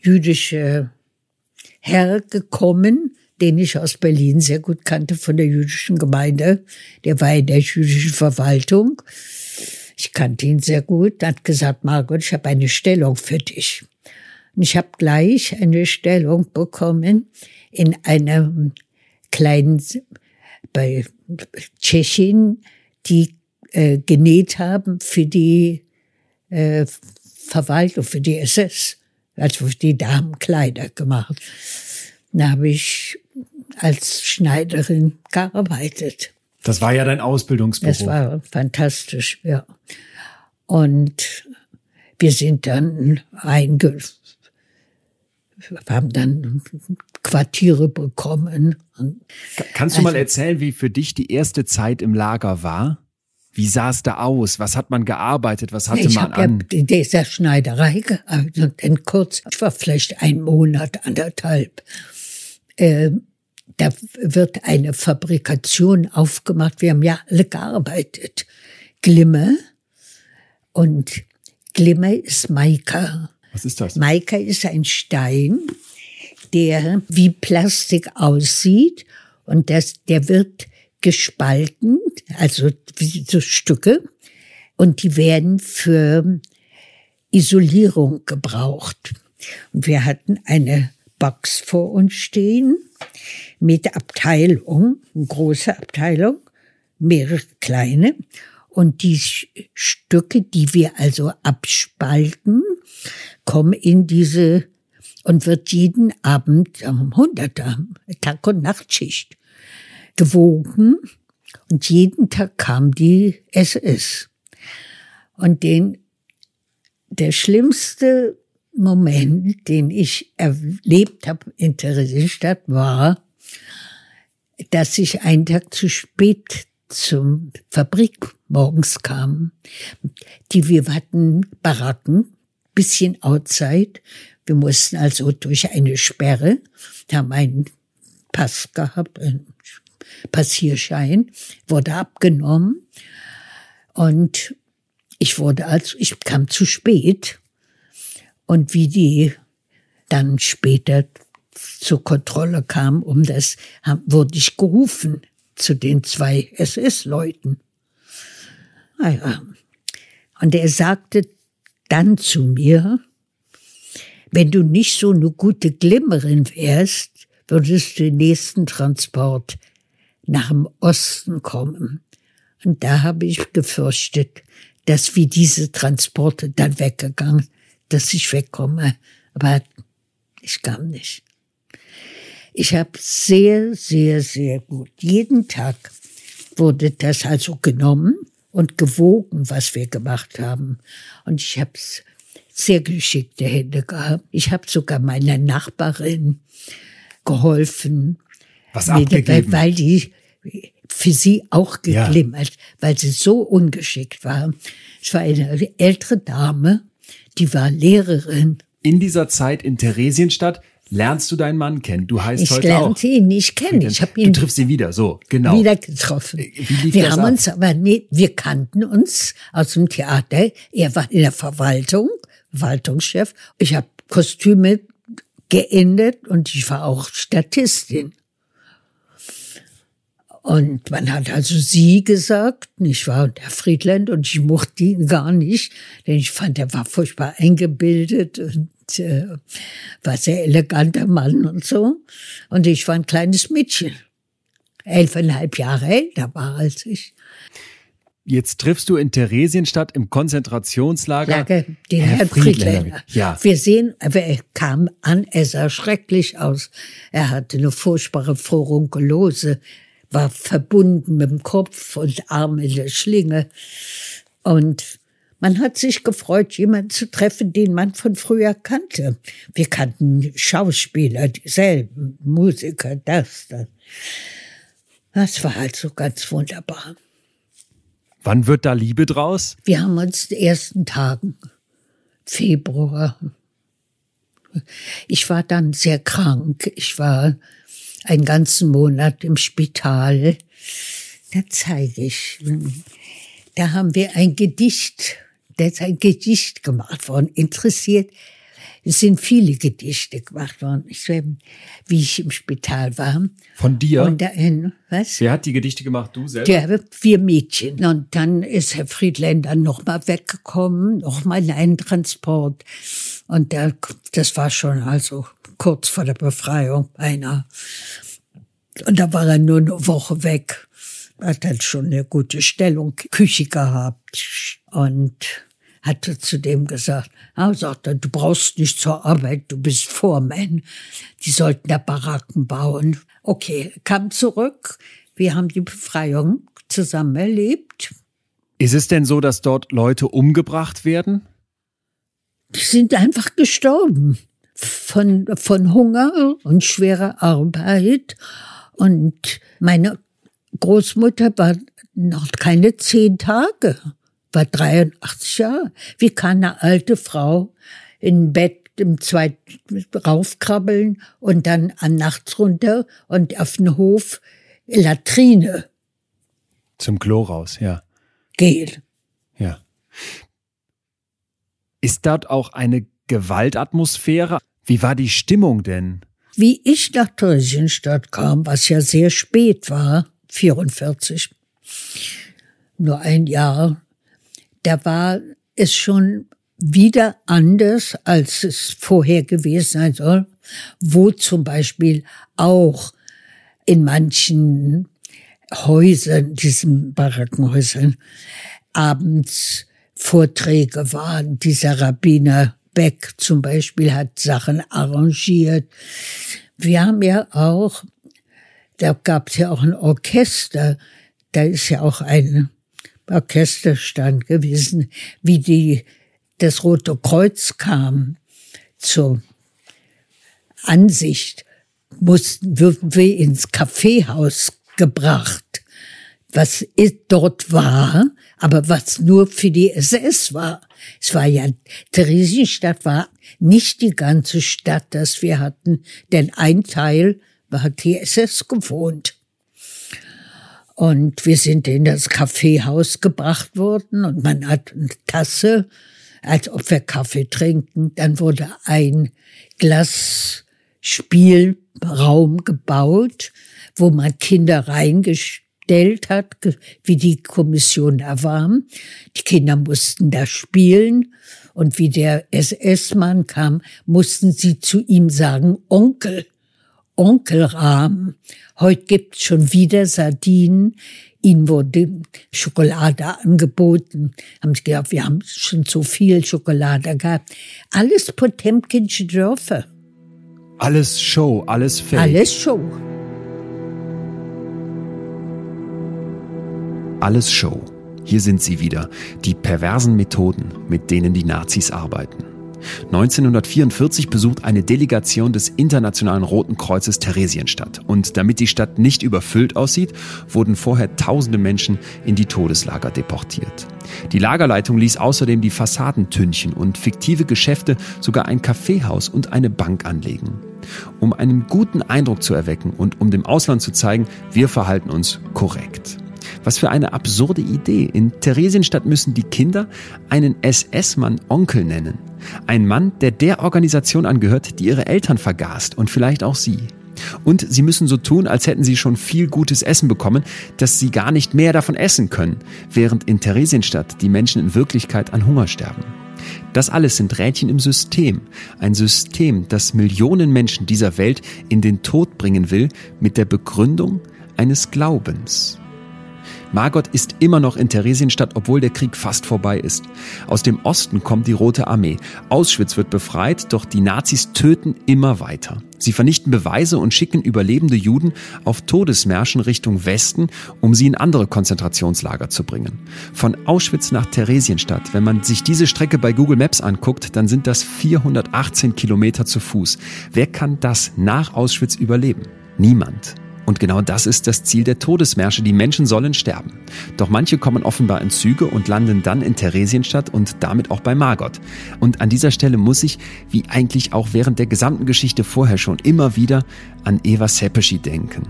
jüdischer Herr gekommen, den ich aus Berlin sehr gut kannte von der jüdischen Gemeinde. Der war in der jüdischen Verwaltung. Ich kannte ihn sehr gut. Hat gesagt, Margot, ich habe eine Stellung für dich. Und ich habe gleich eine Stellung bekommen in einem kleinen, bei Tschechien, die äh, genäht haben für die äh, Verwaltung, für die SS. Also für die Damenkleider gemacht. Da habe ich als Schneiderin gearbeitet. Das war ja dein Ausbildungsberuf. Das war fantastisch, ja. Und wir sind dann einge wir haben dann Quartiere bekommen. Kannst du also, mal erzählen, wie für dich die erste Zeit im Lager war? Wie sah es da aus? Was hat man gearbeitet? Was hatte ich man an? Ja in dieser Schneiderei gearbeitet. Und kurz, ich war vielleicht ein Monat, anderthalb. Äh, da wird eine Fabrikation aufgemacht. Wir haben ja alle gearbeitet. Glimme und Glimme ist Maika. Was ist das? Maika ist ein Stein, der wie Plastik aussieht und das, der wird gespalten, also wie so Stücke und die werden für Isolierung gebraucht. Und wir hatten eine Box vor uns stehen mit Abteilung, eine große Abteilung, mehrere kleine. Und die Stücke, die wir also abspalten, kommen in diese und wird jeden Abend um Hunderter, Tag- und Nachtschicht gewogen. Und jeden Tag kam die SS. Und den, der schlimmste Moment, den ich erlebt habe in Theresienstadt, war, dass ich einen Tag zu spät zum Fabrik morgens kam. Die, wir hatten Baracken, bisschen outside. Wir mussten also durch eine Sperre, haben einen Pass gehabt, einen Passierschein, wurde abgenommen. Und ich wurde also, ich kam zu spät und wie die dann später zur Kontrolle kam, um das, wurde ich gerufen zu den zwei SS-Leuten. Naja. Und er sagte dann zu mir, wenn du nicht so eine gute Glimmerin wärst, würdest du den nächsten Transport nach dem Osten kommen. Und da habe ich gefürchtet, dass wie diese Transporte dann weggegangen, dass ich wegkomme. Aber ich kam nicht. Ich habe sehr, sehr, sehr gut. Jeden Tag wurde das also genommen und gewogen, was wir gemacht haben. Und ich habe sehr geschickte Hände gehabt. Ich habe sogar meiner Nachbarin geholfen. Was abgegeben? Weil, weil die für sie auch geglimmert, ja. weil sie so ungeschickt war. Es war eine ältere Dame, die war Lehrerin. In dieser Zeit in Theresienstadt lernst du deinen Mann kennen. Du heißt ich heute lernte ihn nicht kennen. Ich habe ihn du triffst ihn wieder, so genau. Wieder getroffen. wir haben ab? uns aber nicht, wir kannten uns aus dem Theater. Er war in der Verwaltung, Verwaltungschef. Ich habe Kostüme geendet und ich war auch Statistin. Und man hat also sie gesagt, nicht wahr, und Herr Friedland, und ich mochte ihn gar nicht, denn ich fand, er war furchtbar eingebildet und äh, war sehr eleganter Mann und so. Und ich war ein kleines Mädchen, elfeinhalb Jahre älter war als ich. Jetzt triffst du in Theresienstadt im Konzentrationslager Lager, den Herr Herrn Friedländer. Ja. Wir sehen, er kam an, er sah schrecklich aus. Er hatte eine furchtbare Furunkelose war verbunden mit dem Kopf und Arm in der Schlinge. Und man hat sich gefreut, jemanden zu treffen, den man von früher kannte. Wir kannten Schauspieler, dieselben, Musiker, das, das. Das war also ganz wunderbar. Wann wird da Liebe draus? Wir haben uns die ersten Tagen, Februar. Ich war dann sehr krank. Ich war einen ganzen Monat im Spital. Da zeige ich. Da haben wir ein Gedicht, da ist ein Gedicht gemacht worden, interessiert. Es sind viele Gedichte gemacht worden, ich, wie ich im Spital war. Von dir? Und dahin, was? Wer hat die Gedichte gemacht? Du selber? Der, wir Mädchen. Und dann ist Herr Friedländer nochmal weggekommen, nochmal in einen Transport. Und da, das war schon also kurz vor der Befreiung einer. Und da war er nur eine Woche weg. Hat dann schon eine gute Stellung, Küche gehabt und hatte zu dem gesagt, er sagte, du brauchst nicht zur Arbeit, du bist Vormann. Die sollten da Baracken bauen. Okay, kam zurück. Wir haben die Befreiung zusammen erlebt. Ist es denn so, dass dort Leute umgebracht werden? Die sind einfach gestorben von, von Hunger und schwerer Arbeit. Und meine Großmutter war noch keine zehn Tage, war 83 Jahre. Wie kann eine alte Frau in Bett im zweiten raufkrabbeln und dann an nachts runter und auf den Hof Latrine. Zum Klo raus, ja. Gehen. Ja. Ist dort auch eine Gewaltatmosphäre? Wie war die Stimmung denn? Wie ich nach Theresienstadt kam, was ja sehr spät war, 44, nur ein Jahr, da war es schon wieder anders, als es vorher gewesen sein soll, wo zum Beispiel auch in manchen Häusern, diesen Barackenhäusern, abends Vorträge waren, dieser Rabbiner Beck zum Beispiel hat Sachen arrangiert. Wir haben ja auch, da gab es ja auch ein Orchester, da ist ja auch ein Orchesterstand gewesen, wie die, das Rote Kreuz kam zur Ansicht, mussten, würden wir ins Kaffeehaus gebracht, was dort war, aber was nur für die SS war. Es war ja, Theresienstadt war nicht die ganze Stadt, das wir hatten, denn ein Teil war die SS gewohnt. Und wir sind in das Kaffeehaus gebracht worden und man hat eine Tasse, als ob wir Kaffee trinken. Dann wurde ein Glasspielraum gebaut, wo man Kinder reingestellt gestellt hat, wie die Kommission da war. Die Kinder mussten da spielen und wie der SS-Mann kam, mussten sie zu ihm sagen, Onkel, Onkel Rahm. Heute gibt's schon wieder Sardinen. Ihnen wurde Schokolade angeboten. Haben sie gedacht, wir haben schon so viel Schokolade gehabt. Alles Potemkinsche Dörfer. Alles Show, alles Fake. Alles Show. Alles Show. Hier sind sie wieder, die perversen Methoden, mit denen die Nazis arbeiten. 1944 besucht eine Delegation des Internationalen Roten Kreuzes Theresienstadt. Und damit die Stadt nicht überfüllt aussieht, wurden vorher tausende Menschen in die Todeslager deportiert. Die Lagerleitung ließ außerdem die Fassadentünchen und fiktive Geschäfte, sogar ein Kaffeehaus und eine Bank anlegen. Um einen guten Eindruck zu erwecken und um dem Ausland zu zeigen, wir verhalten uns korrekt. Was für eine absurde Idee. In Theresienstadt müssen die Kinder einen SS-Mann Onkel nennen. Ein Mann, der der Organisation angehört, die ihre Eltern vergast und vielleicht auch sie. Und sie müssen so tun, als hätten sie schon viel gutes Essen bekommen, dass sie gar nicht mehr davon essen können, während in Theresienstadt die Menschen in Wirklichkeit an Hunger sterben. Das alles sind Rädchen im System. Ein System, das Millionen Menschen dieser Welt in den Tod bringen will, mit der Begründung eines Glaubens. Margot ist immer noch in Theresienstadt, obwohl der Krieg fast vorbei ist. Aus dem Osten kommt die Rote Armee. Auschwitz wird befreit, doch die Nazis töten immer weiter. Sie vernichten Beweise und schicken überlebende Juden auf Todesmärschen Richtung Westen, um sie in andere Konzentrationslager zu bringen. Von Auschwitz nach Theresienstadt, wenn man sich diese Strecke bei Google Maps anguckt, dann sind das 418 Kilometer zu Fuß. Wer kann das nach Auschwitz überleben? Niemand. Und genau das ist das Ziel der Todesmärsche. Die Menschen sollen sterben. Doch manche kommen offenbar in Züge und landen dann in Theresienstadt und damit auch bei Margot. Und an dieser Stelle muss ich, wie eigentlich auch während der gesamten Geschichte vorher schon, immer wieder an Eva Seppeschi denken.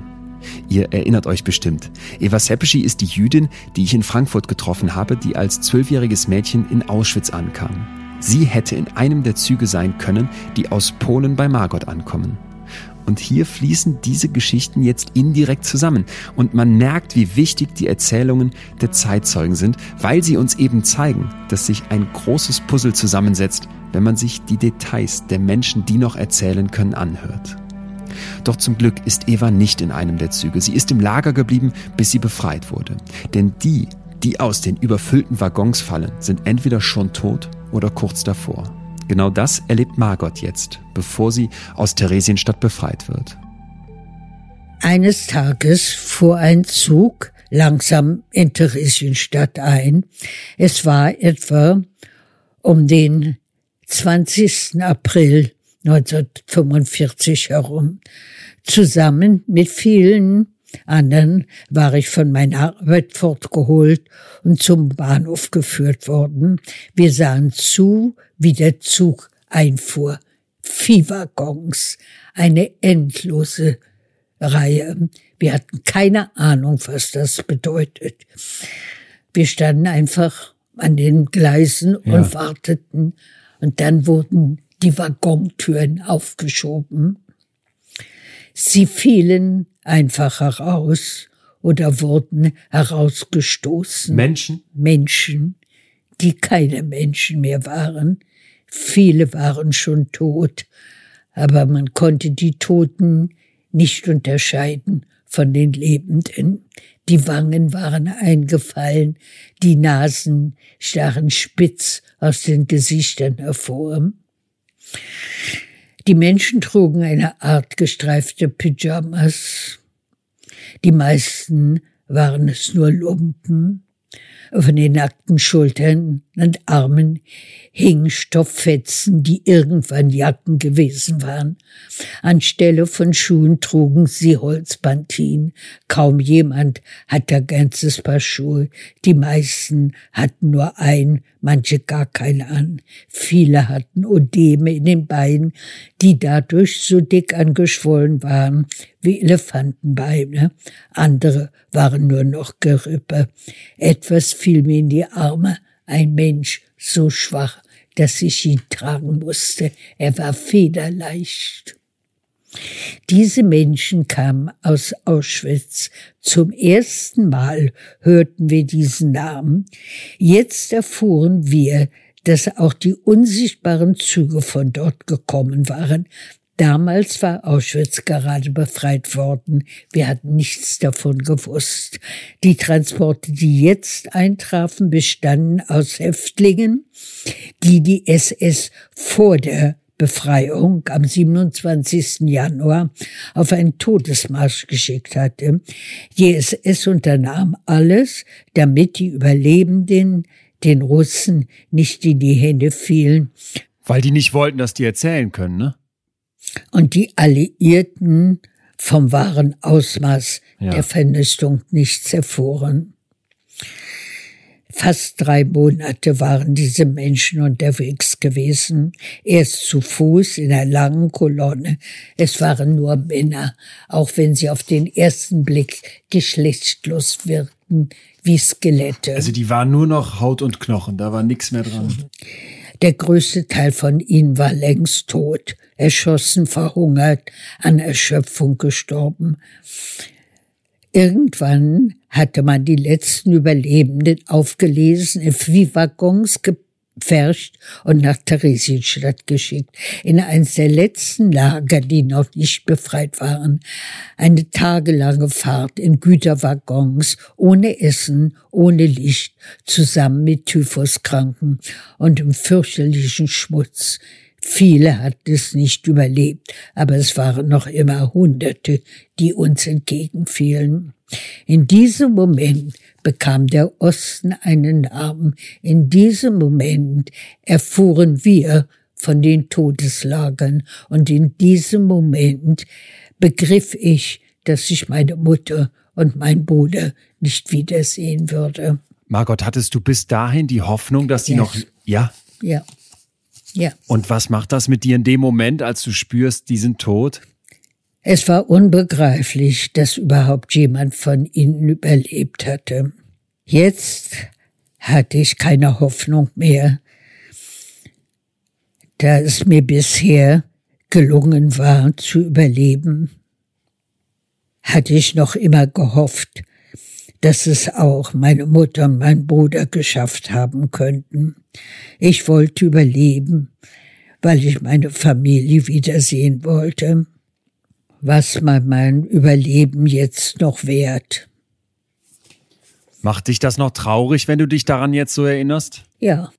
Ihr erinnert euch bestimmt. Eva Seppeschi ist die Jüdin, die ich in Frankfurt getroffen habe, die als zwölfjähriges Mädchen in Auschwitz ankam. Sie hätte in einem der Züge sein können, die aus Polen bei Margot ankommen. Und hier fließen diese Geschichten jetzt indirekt zusammen. Und man merkt, wie wichtig die Erzählungen der Zeitzeugen sind, weil sie uns eben zeigen, dass sich ein großes Puzzle zusammensetzt, wenn man sich die Details der Menschen, die noch erzählen können, anhört. Doch zum Glück ist Eva nicht in einem der Züge. Sie ist im Lager geblieben, bis sie befreit wurde. Denn die, die aus den überfüllten Waggons fallen, sind entweder schon tot oder kurz davor. Genau das erlebt Margot jetzt, bevor sie aus Theresienstadt befreit wird. Eines Tages fuhr ein Zug langsam in Theresienstadt ein. Es war etwa um den 20. April 1945 herum. Zusammen mit vielen anderen war ich von meiner Arbeit fortgeholt und zum Bahnhof geführt worden. Wir sahen zu, wie der Zug einfuhr. Vier Waggons, eine endlose Reihe. Wir hatten keine Ahnung, was das bedeutet. Wir standen einfach an den Gleisen ja. und warteten. Und dann wurden die Waggontüren aufgeschoben. Sie fielen einfach heraus oder wurden herausgestoßen. Menschen? Menschen, die keine Menschen mehr waren. Viele waren schon tot, aber man konnte die Toten nicht unterscheiden von den Lebenden. Die Wangen waren eingefallen, die Nasen stachen spitz aus den Gesichtern hervor. Die Menschen trugen eine Art gestreifte Pyjamas. Die meisten waren es nur Lumpen. Von den nackten Schultern und Armen hingen Stofffetzen, die irgendwann Jacken gewesen waren. Anstelle von Schuhen trugen sie Holzpantinen. Kaum jemand hatte ein ganzes Paar Schuhe. Die meisten hatten nur ein, manche gar keine an. Viele hatten Odeme in den Beinen, die dadurch so dick angeschwollen waren wie Elefantenbeine. Andere waren nur noch Gerippe. Etwas fiel mir in die Arme. Ein Mensch, so schwach, dass ich ihn tragen musste. Er war federleicht. Diese Menschen kamen aus Auschwitz. Zum ersten Mal hörten wir diesen Namen. Jetzt erfuhren wir, dass auch die unsichtbaren Züge von dort gekommen waren. Damals war Auschwitz gerade befreit worden. Wir hatten nichts davon gewusst. Die Transporte, die jetzt eintrafen, bestanden aus Häftlingen, die die SS vor der Befreiung am 27. Januar auf einen Todesmarsch geschickt hatte. Die SS unternahm alles, damit die Überlebenden den Russen nicht in die Hände fielen. Weil die nicht wollten, dass die erzählen können, ne? Und die Alliierten vom wahren Ausmaß ja. der Vernichtung nichts erfuhren. Fast drei Monate waren diese Menschen unterwegs gewesen, erst zu Fuß in einer langen Kolonne. Es waren nur Männer, auch wenn sie auf den ersten Blick geschlechtslos wirkten, wie Skelette. Also die waren nur noch Haut und Knochen, da war nichts mehr dran. Der größte Teil von ihnen war längst tot, erschossen, verhungert, an Erschöpfung gestorben. Irgendwann hatte man die letzten Überlebenden aufgelesen, in Viehwaggons gepfercht und nach Theresienstadt geschickt, in eines der letzten Lager, die noch nicht befreit waren. Eine tagelange Fahrt in Güterwaggons, ohne Essen, ohne Licht, zusammen mit Typhuskranken und im fürchterlichen Schmutz. Viele hatten es nicht überlebt, aber es waren noch immer Hunderte, die uns entgegenfielen. In diesem Moment bekam der Osten einen Namen. In diesem Moment erfuhren wir von den Todeslagern. Und in diesem Moment begriff ich, dass ich meine Mutter und mein Bruder nicht wiedersehen würde. Margot, hattest du bis dahin die Hoffnung, dass sie yes. noch, ja? Ja. Ja. Und was macht das mit dir in dem Moment, als du spürst, die sind tot? Es war unbegreiflich, dass überhaupt jemand von ihnen überlebt hatte. Jetzt hatte ich keine Hoffnung mehr, da es mir bisher gelungen war zu überleben, hatte ich noch immer gehofft, dass es auch meine Mutter und mein Bruder geschafft haben könnten. Ich wollte überleben, weil ich meine Familie wiedersehen wollte. Was man mein Überleben jetzt noch wert. Macht dich das noch traurig, wenn du dich daran jetzt so erinnerst? Ja.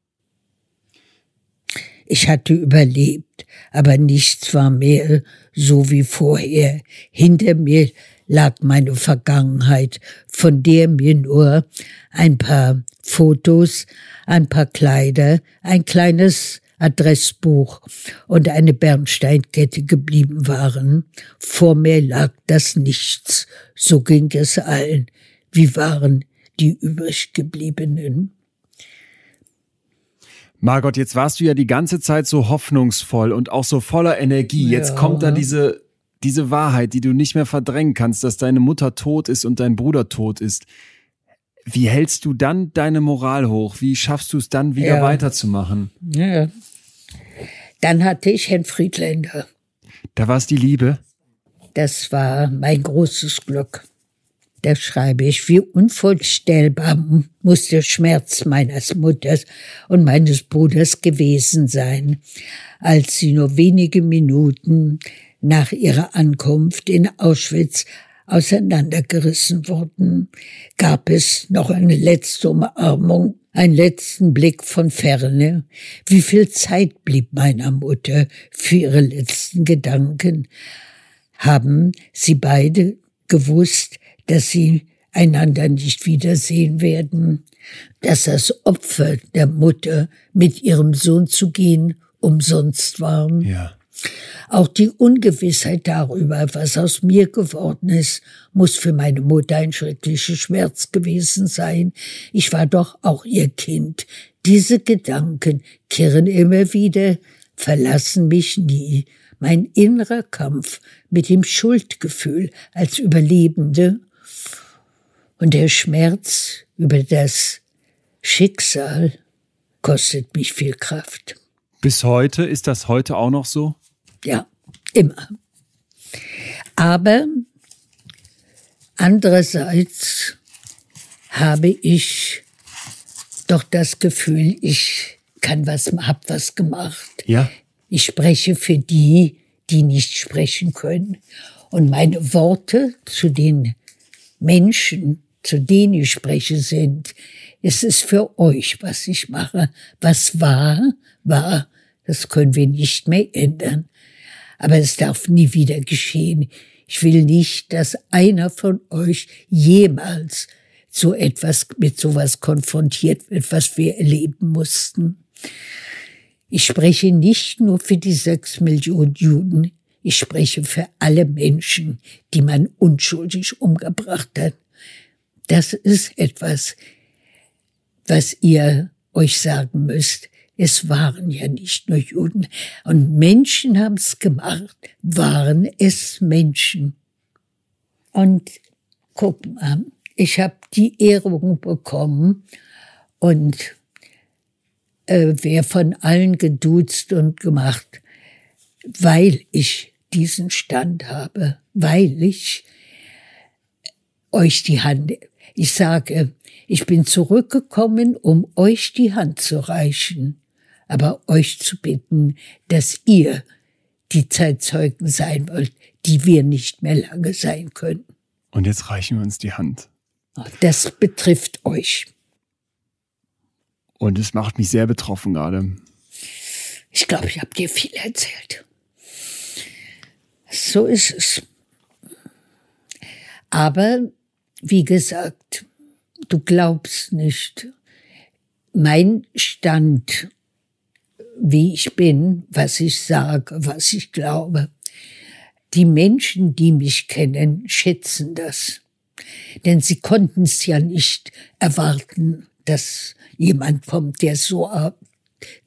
Ich hatte überlebt, aber nichts war mehr so wie vorher. Hinter mir lag meine Vergangenheit, von der mir nur ein paar Fotos, ein paar Kleider, ein kleines Adressbuch und eine Bernsteinkette geblieben waren. Vor mir lag das Nichts. So ging es allen. Wie waren die übriggebliebenen? Margot, jetzt warst du ja die ganze Zeit so hoffnungsvoll und auch so voller Energie. Jetzt kommt da diese diese Wahrheit, die du nicht mehr verdrängen kannst, dass deine Mutter tot ist und dein Bruder tot ist, wie hältst du dann deine Moral hoch? Wie schaffst du es dann wieder ja. weiterzumachen? Ja. Dann hatte ich Herrn Friedländer. Da war es die Liebe? Das war mein großes Glück. Da schreibe ich, wie unvorstellbar muss der Schmerz meines Mutters und meines Bruders gewesen sein, als sie nur wenige Minuten nach ihrer Ankunft in Auschwitz auseinandergerissen wurden, gab es noch eine letzte Umarmung, einen letzten Blick von ferne. Wie viel Zeit blieb meiner Mutter für ihre letzten Gedanken? Haben sie beide gewusst, dass sie einander nicht wiedersehen werden, dass das Opfer der Mutter mit ihrem Sohn zu gehen umsonst war? Ja. Auch die Ungewissheit darüber, was aus mir geworden ist, muss für meine Mutter ein schrecklicher Schmerz gewesen sein. Ich war doch auch ihr Kind. Diese Gedanken kehren immer wieder, verlassen mich nie. Mein innerer Kampf mit dem Schuldgefühl als Überlebende und der Schmerz über das Schicksal kostet mich viel Kraft. Bis heute ist das heute auch noch so? Ja, immer. Aber andererseits habe ich doch das Gefühl, ich kann was, hab was gemacht. Ja. Ich spreche für die, die nicht sprechen können. Und meine Worte zu den Menschen, zu denen ich spreche, sind, es ist für euch, was ich mache. Was war, war, das können wir nicht mehr ändern. Aber es darf nie wieder geschehen. Ich will nicht, dass einer von euch jemals so etwas, mit sowas konfrontiert wird, was wir erleben mussten. Ich spreche nicht nur für die sechs Millionen Juden, ich spreche für alle Menschen, die man unschuldig umgebracht hat. Das ist etwas, was ihr euch sagen müsst. Es waren ja nicht nur Juden. Und Menschen haben es gemacht. Waren es Menschen. Und guck mal, ich habe die Ehrung bekommen und äh, wer von allen geduzt und gemacht, weil ich diesen Stand habe, weil ich euch die Hand, ich sage, ich bin zurückgekommen, um euch die Hand zu reichen, aber euch zu bitten, dass ihr die Zeitzeugen sein wollt, die wir nicht mehr lange sein können. Und jetzt reichen wir uns die Hand. Das betrifft euch. Und es macht mich sehr betroffen gerade. Ich glaube, ich habe dir viel erzählt. So ist es. Aber wie gesagt, du glaubst nicht, mein Stand, wie ich bin, was ich sage, was ich glaube, die Menschen, die mich kennen, schätzen das. Denn sie konnten es ja nicht erwarten, dass jemand kommt, der so.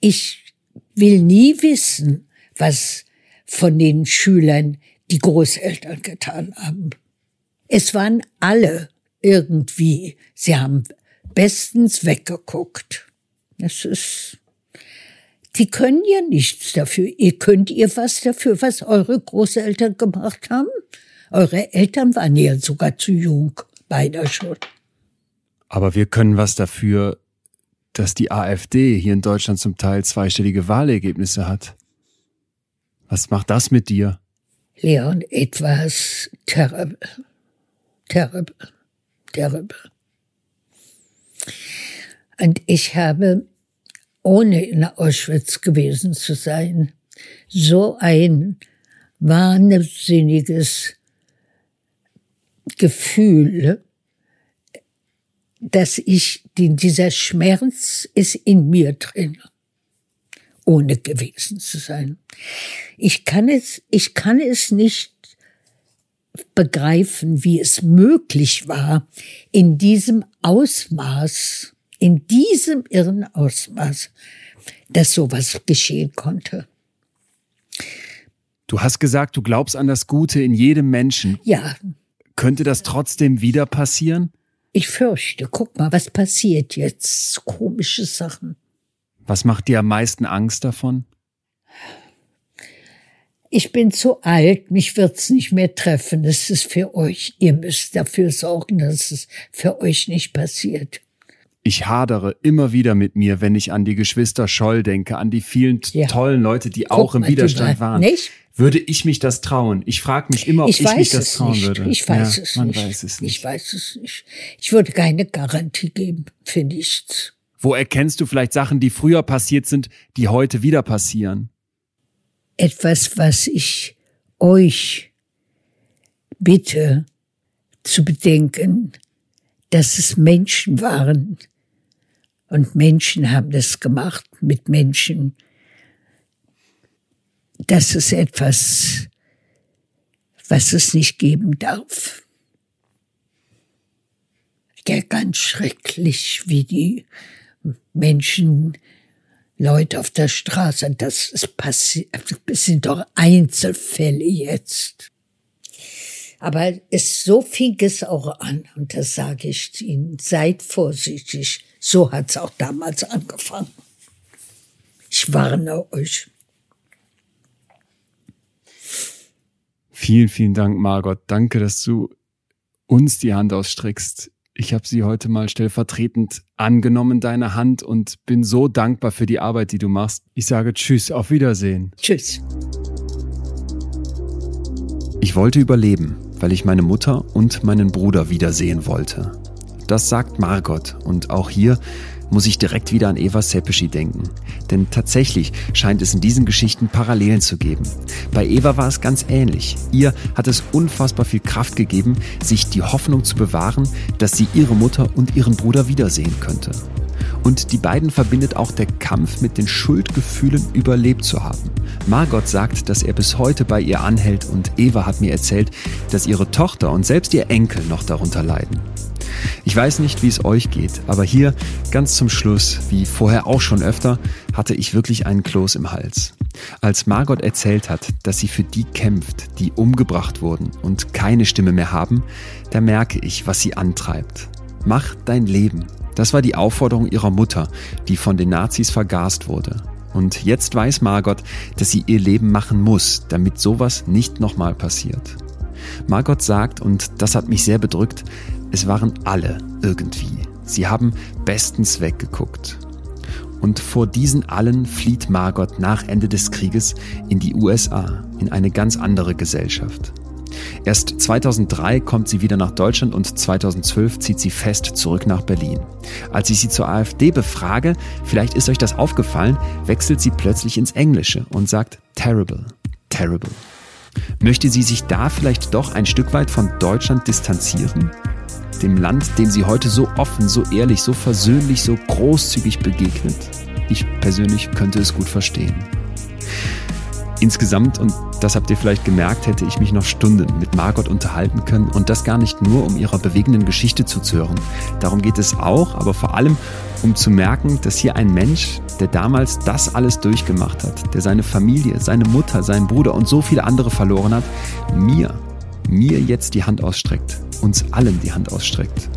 Ich will nie wissen, was von den Schülern die Großeltern getan haben. Es waren alle irgendwie, sie haben bestens weggeguckt. Das ist, die können ja nichts dafür. Ihr könnt ihr was dafür, was eure Großeltern gemacht haben? Eure Eltern waren ja sogar zu jung, beide schon. Aber wir können was dafür, dass die AfD hier in Deutschland zum Teil zweistellige Wahlergebnisse hat. Was macht das mit dir? Leon, etwas terrible. Terrible. Terrible. Und ich habe, ohne in Auschwitz gewesen zu sein, so ein wahnsinniges Gefühl, dass ich, dieser Schmerz ist in mir drin ohne gewesen zu sein. Ich kann es, ich kann es nicht begreifen, wie es möglich war, in diesem Ausmaß, in diesem irren Ausmaß, dass sowas geschehen konnte. Du hast gesagt, du glaubst an das Gute in jedem Menschen. Ja. Könnte das trotzdem wieder passieren? Ich fürchte, guck mal, was passiert jetzt? Komische Sachen. Was macht dir am meisten Angst davon? Ich bin zu alt, mich wird's nicht mehr treffen. Es ist für euch. Ihr müsst dafür sorgen, dass es für euch nicht passiert. Ich hadere immer wieder mit mir, wenn ich an die Geschwister Scholl denke, an die vielen ja. tollen Leute, die Guck auch im mal, Widerstand waren. Nicht? Würde ich mich das trauen? Ich frage mich immer, ob ich, ich mich das trauen nicht. würde. Ich weiß, ja, es man nicht. weiß es nicht. Ich weiß es nicht. Ich würde keine Garantie geben für nichts. Wo erkennst du vielleicht Sachen, die früher passiert sind, die heute wieder passieren? Etwas, was ich euch bitte zu bedenken, dass es Menschen waren. Und Menschen haben das gemacht mit Menschen. Das ist etwas, was es nicht geben darf. Ja, ganz schrecklich, wie die Menschen, Leute auf der Straße, das ist passiert, das sind doch Einzelfälle jetzt. Aber es so fing es auch an, und das sage ich Ihnen, seid vorsichtig. So hat es auch damals angefangen. Ich warne euch. Vielen, vielen Dank, Margot. Danke, dass du uns die Hand ausstreckst. Ich habe sie heute mal stellvertretend angenommen, deine Hand, und bin so dankbar für die Arbeit, die du machst. Ich sage Tschüss, auf Wiedersehen. Tschüss. Ich wollte überleben, weil ich meine Mutter und meinen Bruder wiedersehen wollte. Das sagt Margot und auch hier muss ich direkt wieder an Eva Sepeschi denken. Denn tatsächlich scheint es in diesen Geschichten Parallelen zu geben. Bei Eva war es ganz ähnlich. Ihr hat es unfassbar viel Kraft gegeben, sich die Hoffnung zu bewahren, dass sie ihre Mutter und ihren Bruder wiedersehen könnte. Und die beiden verbindet auch der Kampf mit den Schuldgefühlen, überlebt zu haben. Margot sagt, dass er bis heute bei ihr anhält und Eva hat mir erzählt, dass ihre Tochter und selbst ihr Enkel noch darunter leiden. Ich weiß nicht, wie es euch geht, aber hier ganz zum Schluss, wie vorher auch schon öfter, hatte ich wirklich einen Kloß im Hals. Als Margot erzählt hat, dass sie für die kämpft, die umgebracht wurden und keine Stimme mehr haben, da merke ich, was sie antreibt. Mach dein Leben. Das war die Aufforderung ihrer Mutter, die von den Nazis vergast wurde. Und jetzt weiß Margot, dass sie ihr Leben machen muss, damit sowas nicht nochmal passiert. Margot sagt, und das hat mich sehr bedrückt, es waren alle irgendwie. Sie haben bestens weggeguckt. Und vor diesen allen flieht Margot nach Ende des Krieges in die USA, in eine ganz andere Gesellschaft. Erst 2003 kommt sie wieder nach Deutschland und 2012 zieht sie fest zurück nach Berlin. Als ich sie zur AfD befrage, vielleicht ist euch das aufgefallen, wechselt sie plötzlich ins Englische und sagt terrible, terrible. Möchte sie sich da vielleicht doch ein Stück weit von Deutschland distanzieren? Dem Land, dem sie heute so offen, so ehrlich, so versöhnlich, so großzügig begegnet? Ich persönlich könnte es gut verstehen. Insgesamt, und das habt ihr vielleicht gemerkt, hätte ich mich noch Stunden mit Margot unterhalten können und das gar nicht nur, um ihrer bewegenden Geschichte zuzuhören. Darum geht es auch, aber vor allem, um zu merken, dass hier ein Mensch, der damals das alles durchgemacht hat, der seine Familie, seine Mutter, seinen Bruder und so viele andere verloren hat, mir, mir jetzt die Hand ausstreckt uns allen die Hand ausstreckt.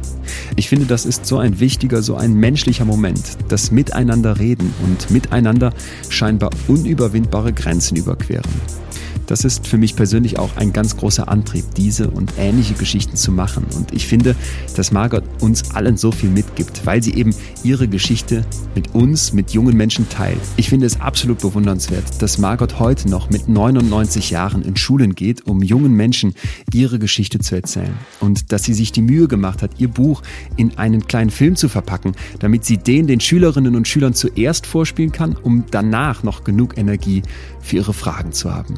Ich finde, das ist so ein wichtiger, so ein menschlicher Moment, das Miteinander reden und miteinander scheinbar unüberwindbare Grenzen überqueren. Das ist für mich persönlich auch ein ganz großer Antrieb, diese und ähnliche Geschichten zu machen. Und ich finde, dass Margot uns allen so viel mitgibt, weil sie eben ihre Geschichte mit uns, mit jungen Menschen teilt. Ich finde es absolut bewundernswert, dass Margot heute noch mit 99 Jahren in Schulen geht, um jungen Menschen ihre Geschichte zu erzählen. Und dass sie sich die Mühe gemacht hat, ihr Buch in einen kleinen Film zu verpacken, damit sie den den Schülerinnen und Schülern zuerst vorspielen kann, um danach noch genug Energie für ihre Fragen zu haben.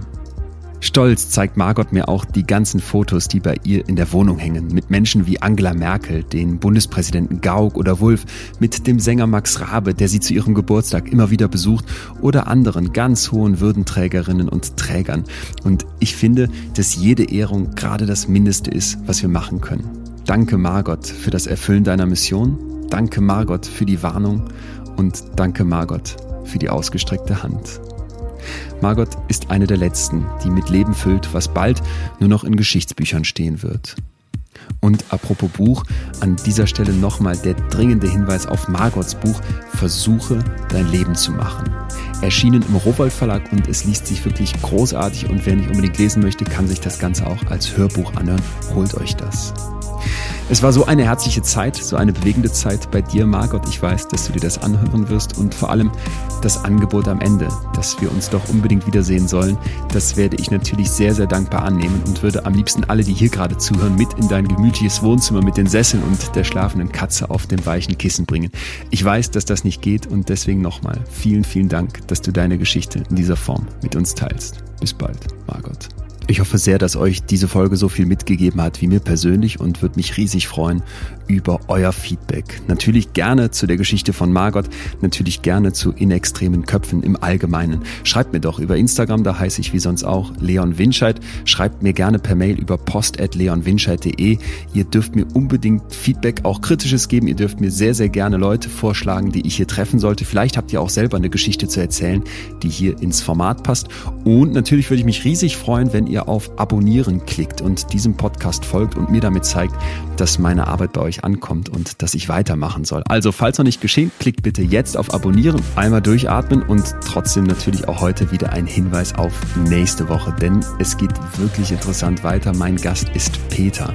Stolz zeigt Margot mir auch die ganzen Fotos, die bei ihr in der Wohnung hängen, mit Menschen wie Angela Merkel, den Bundespräsidenten Gauck oder Wulff, mit dem Sänger Max Rabe, der sie zu ihrem Geburtstag immer wieder besucht, oder anderen ganz hohen Würdenträgerinnen und Trägern. Und ich finde, dass jede Ehrung gerade das Mindeste ist, was wir machen können. Danke Margot für das Erfüllen deiner Mission, danke Margot für die Warnung und danke Margot für die ausgestreckte Hand. Margot ist eine der letzten, die mit Leben füllt, was bald nur noch in Geschichtsbüchern stehen wird. Und apropos Buch, an dieser Stelle nochmal der dringende Hinweis auf Margots Buch Versuche dein Leben zu machen. Erschienen im Rowold Verlag und es liest sich wirklich großartig und wer nicht unbedingt lesen möchte, kann sich das Ganze auch als Hörbuch anhören. Holt euch das. Es war so eine herzliche Zeit, so eine bewegende Zeit bei dir, Margot. Ich weiß, dass du dir das anhören wirst und vor allem das Angebot am Ende, dass wir uns doch unbedingt wiedersehen sollen. Das werde ich natürlich sehr, sehr dankbar annehmen und würde am liebsten alle, die hier gerade zuhören, mit in dein gemütliches Wohnzimmer mit den Sesseln und der schlafenden Katze auf dem weichen Kissen bringen. Ich weiß, dass das nicht geht und deswegen nochmal vielen, vielen Dank, dass du deine Geschichte in dieser Form mit uns teilst. Bis bald, Margot. Ich hoffe sehr, dass euch diese Folge so viel mitgegeben hat wie mir persönlich und würde mich riesig freuen über euer Feedback. Natürlich gerne zu der Geschichte von Margot, natürlich gerne zu inextremen Köpfen im Allgemeinen. Schreibt mir doch über Instagram, da heiße ich wie sonst auch Leon Winscheid. Schreibt mir gerne per Mail über post.leonwinscheid.de. Ihr dürft mir unbedingt Feedback, auch kritisches geben. Ihr dürft mir sehr, sehr gerne Leute vorschlagen, die ich hier treffen sollte. Vielleicht habt ihr auch selber eine Geschichte zu erzählen, die hier ins Format passt. Und natürlich würde ich mich riesig freuen, wenn ihr ihr auf Abonnieren klickt und diesem Podcast folgt und mir damit zeigt, dass meine Arbeit bei euch ankommt und dass ich weitermachen soll. Also, falls noch nicht geschehen, klickt bitte jetzt auf Abonnieren, einmal durchatmen und trotzdem natürlich auch heute wieder ein Hinweis auf nächste Woche, denn es geht wirklich interessant weiter. Mein Gast ist Peter.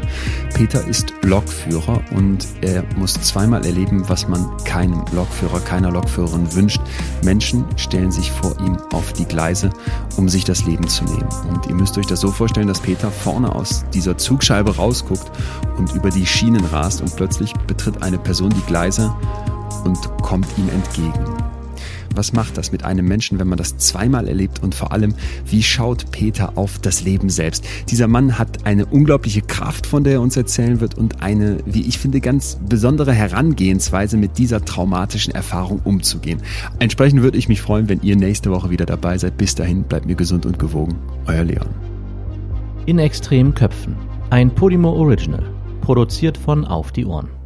Peter ist Lokführer und er muss zweimal erleben, was man keinem Lokführer, keiner Lokführerin wünscht. Menschen stellen sich vor ihm auf die Gleise, um sich das Leben zu nehmen. Und ihr müsst euch das so vorstellen, dass Peter vorne aus dieser Zugscheibe rausguckt und über die Schienen rast und plötzlich betritt eine Person die Gleise und kommt ihm entgegen. Was macht das mit einem Menschen, wenn man das zweimal erlebt? Und vor allem, wie schaut Peter auf das Leben selbst? Dieser Mann hat eine unglaubliche Kraft, von der er uns erzählen wird und eine, wie ich finde, ganz besondere Herangehensweise, mit dieser traumatischen Erfahrung umzugehen. Entsprechend würde ich mich freuen, wenn ihr nächste Woche wieder dabei seid. Bis dahin, bleibt mir gesund und gewogen. Euer Leon. In extremen Köpfen. Ein Podimo Original. Produziert von Auf die Ohren.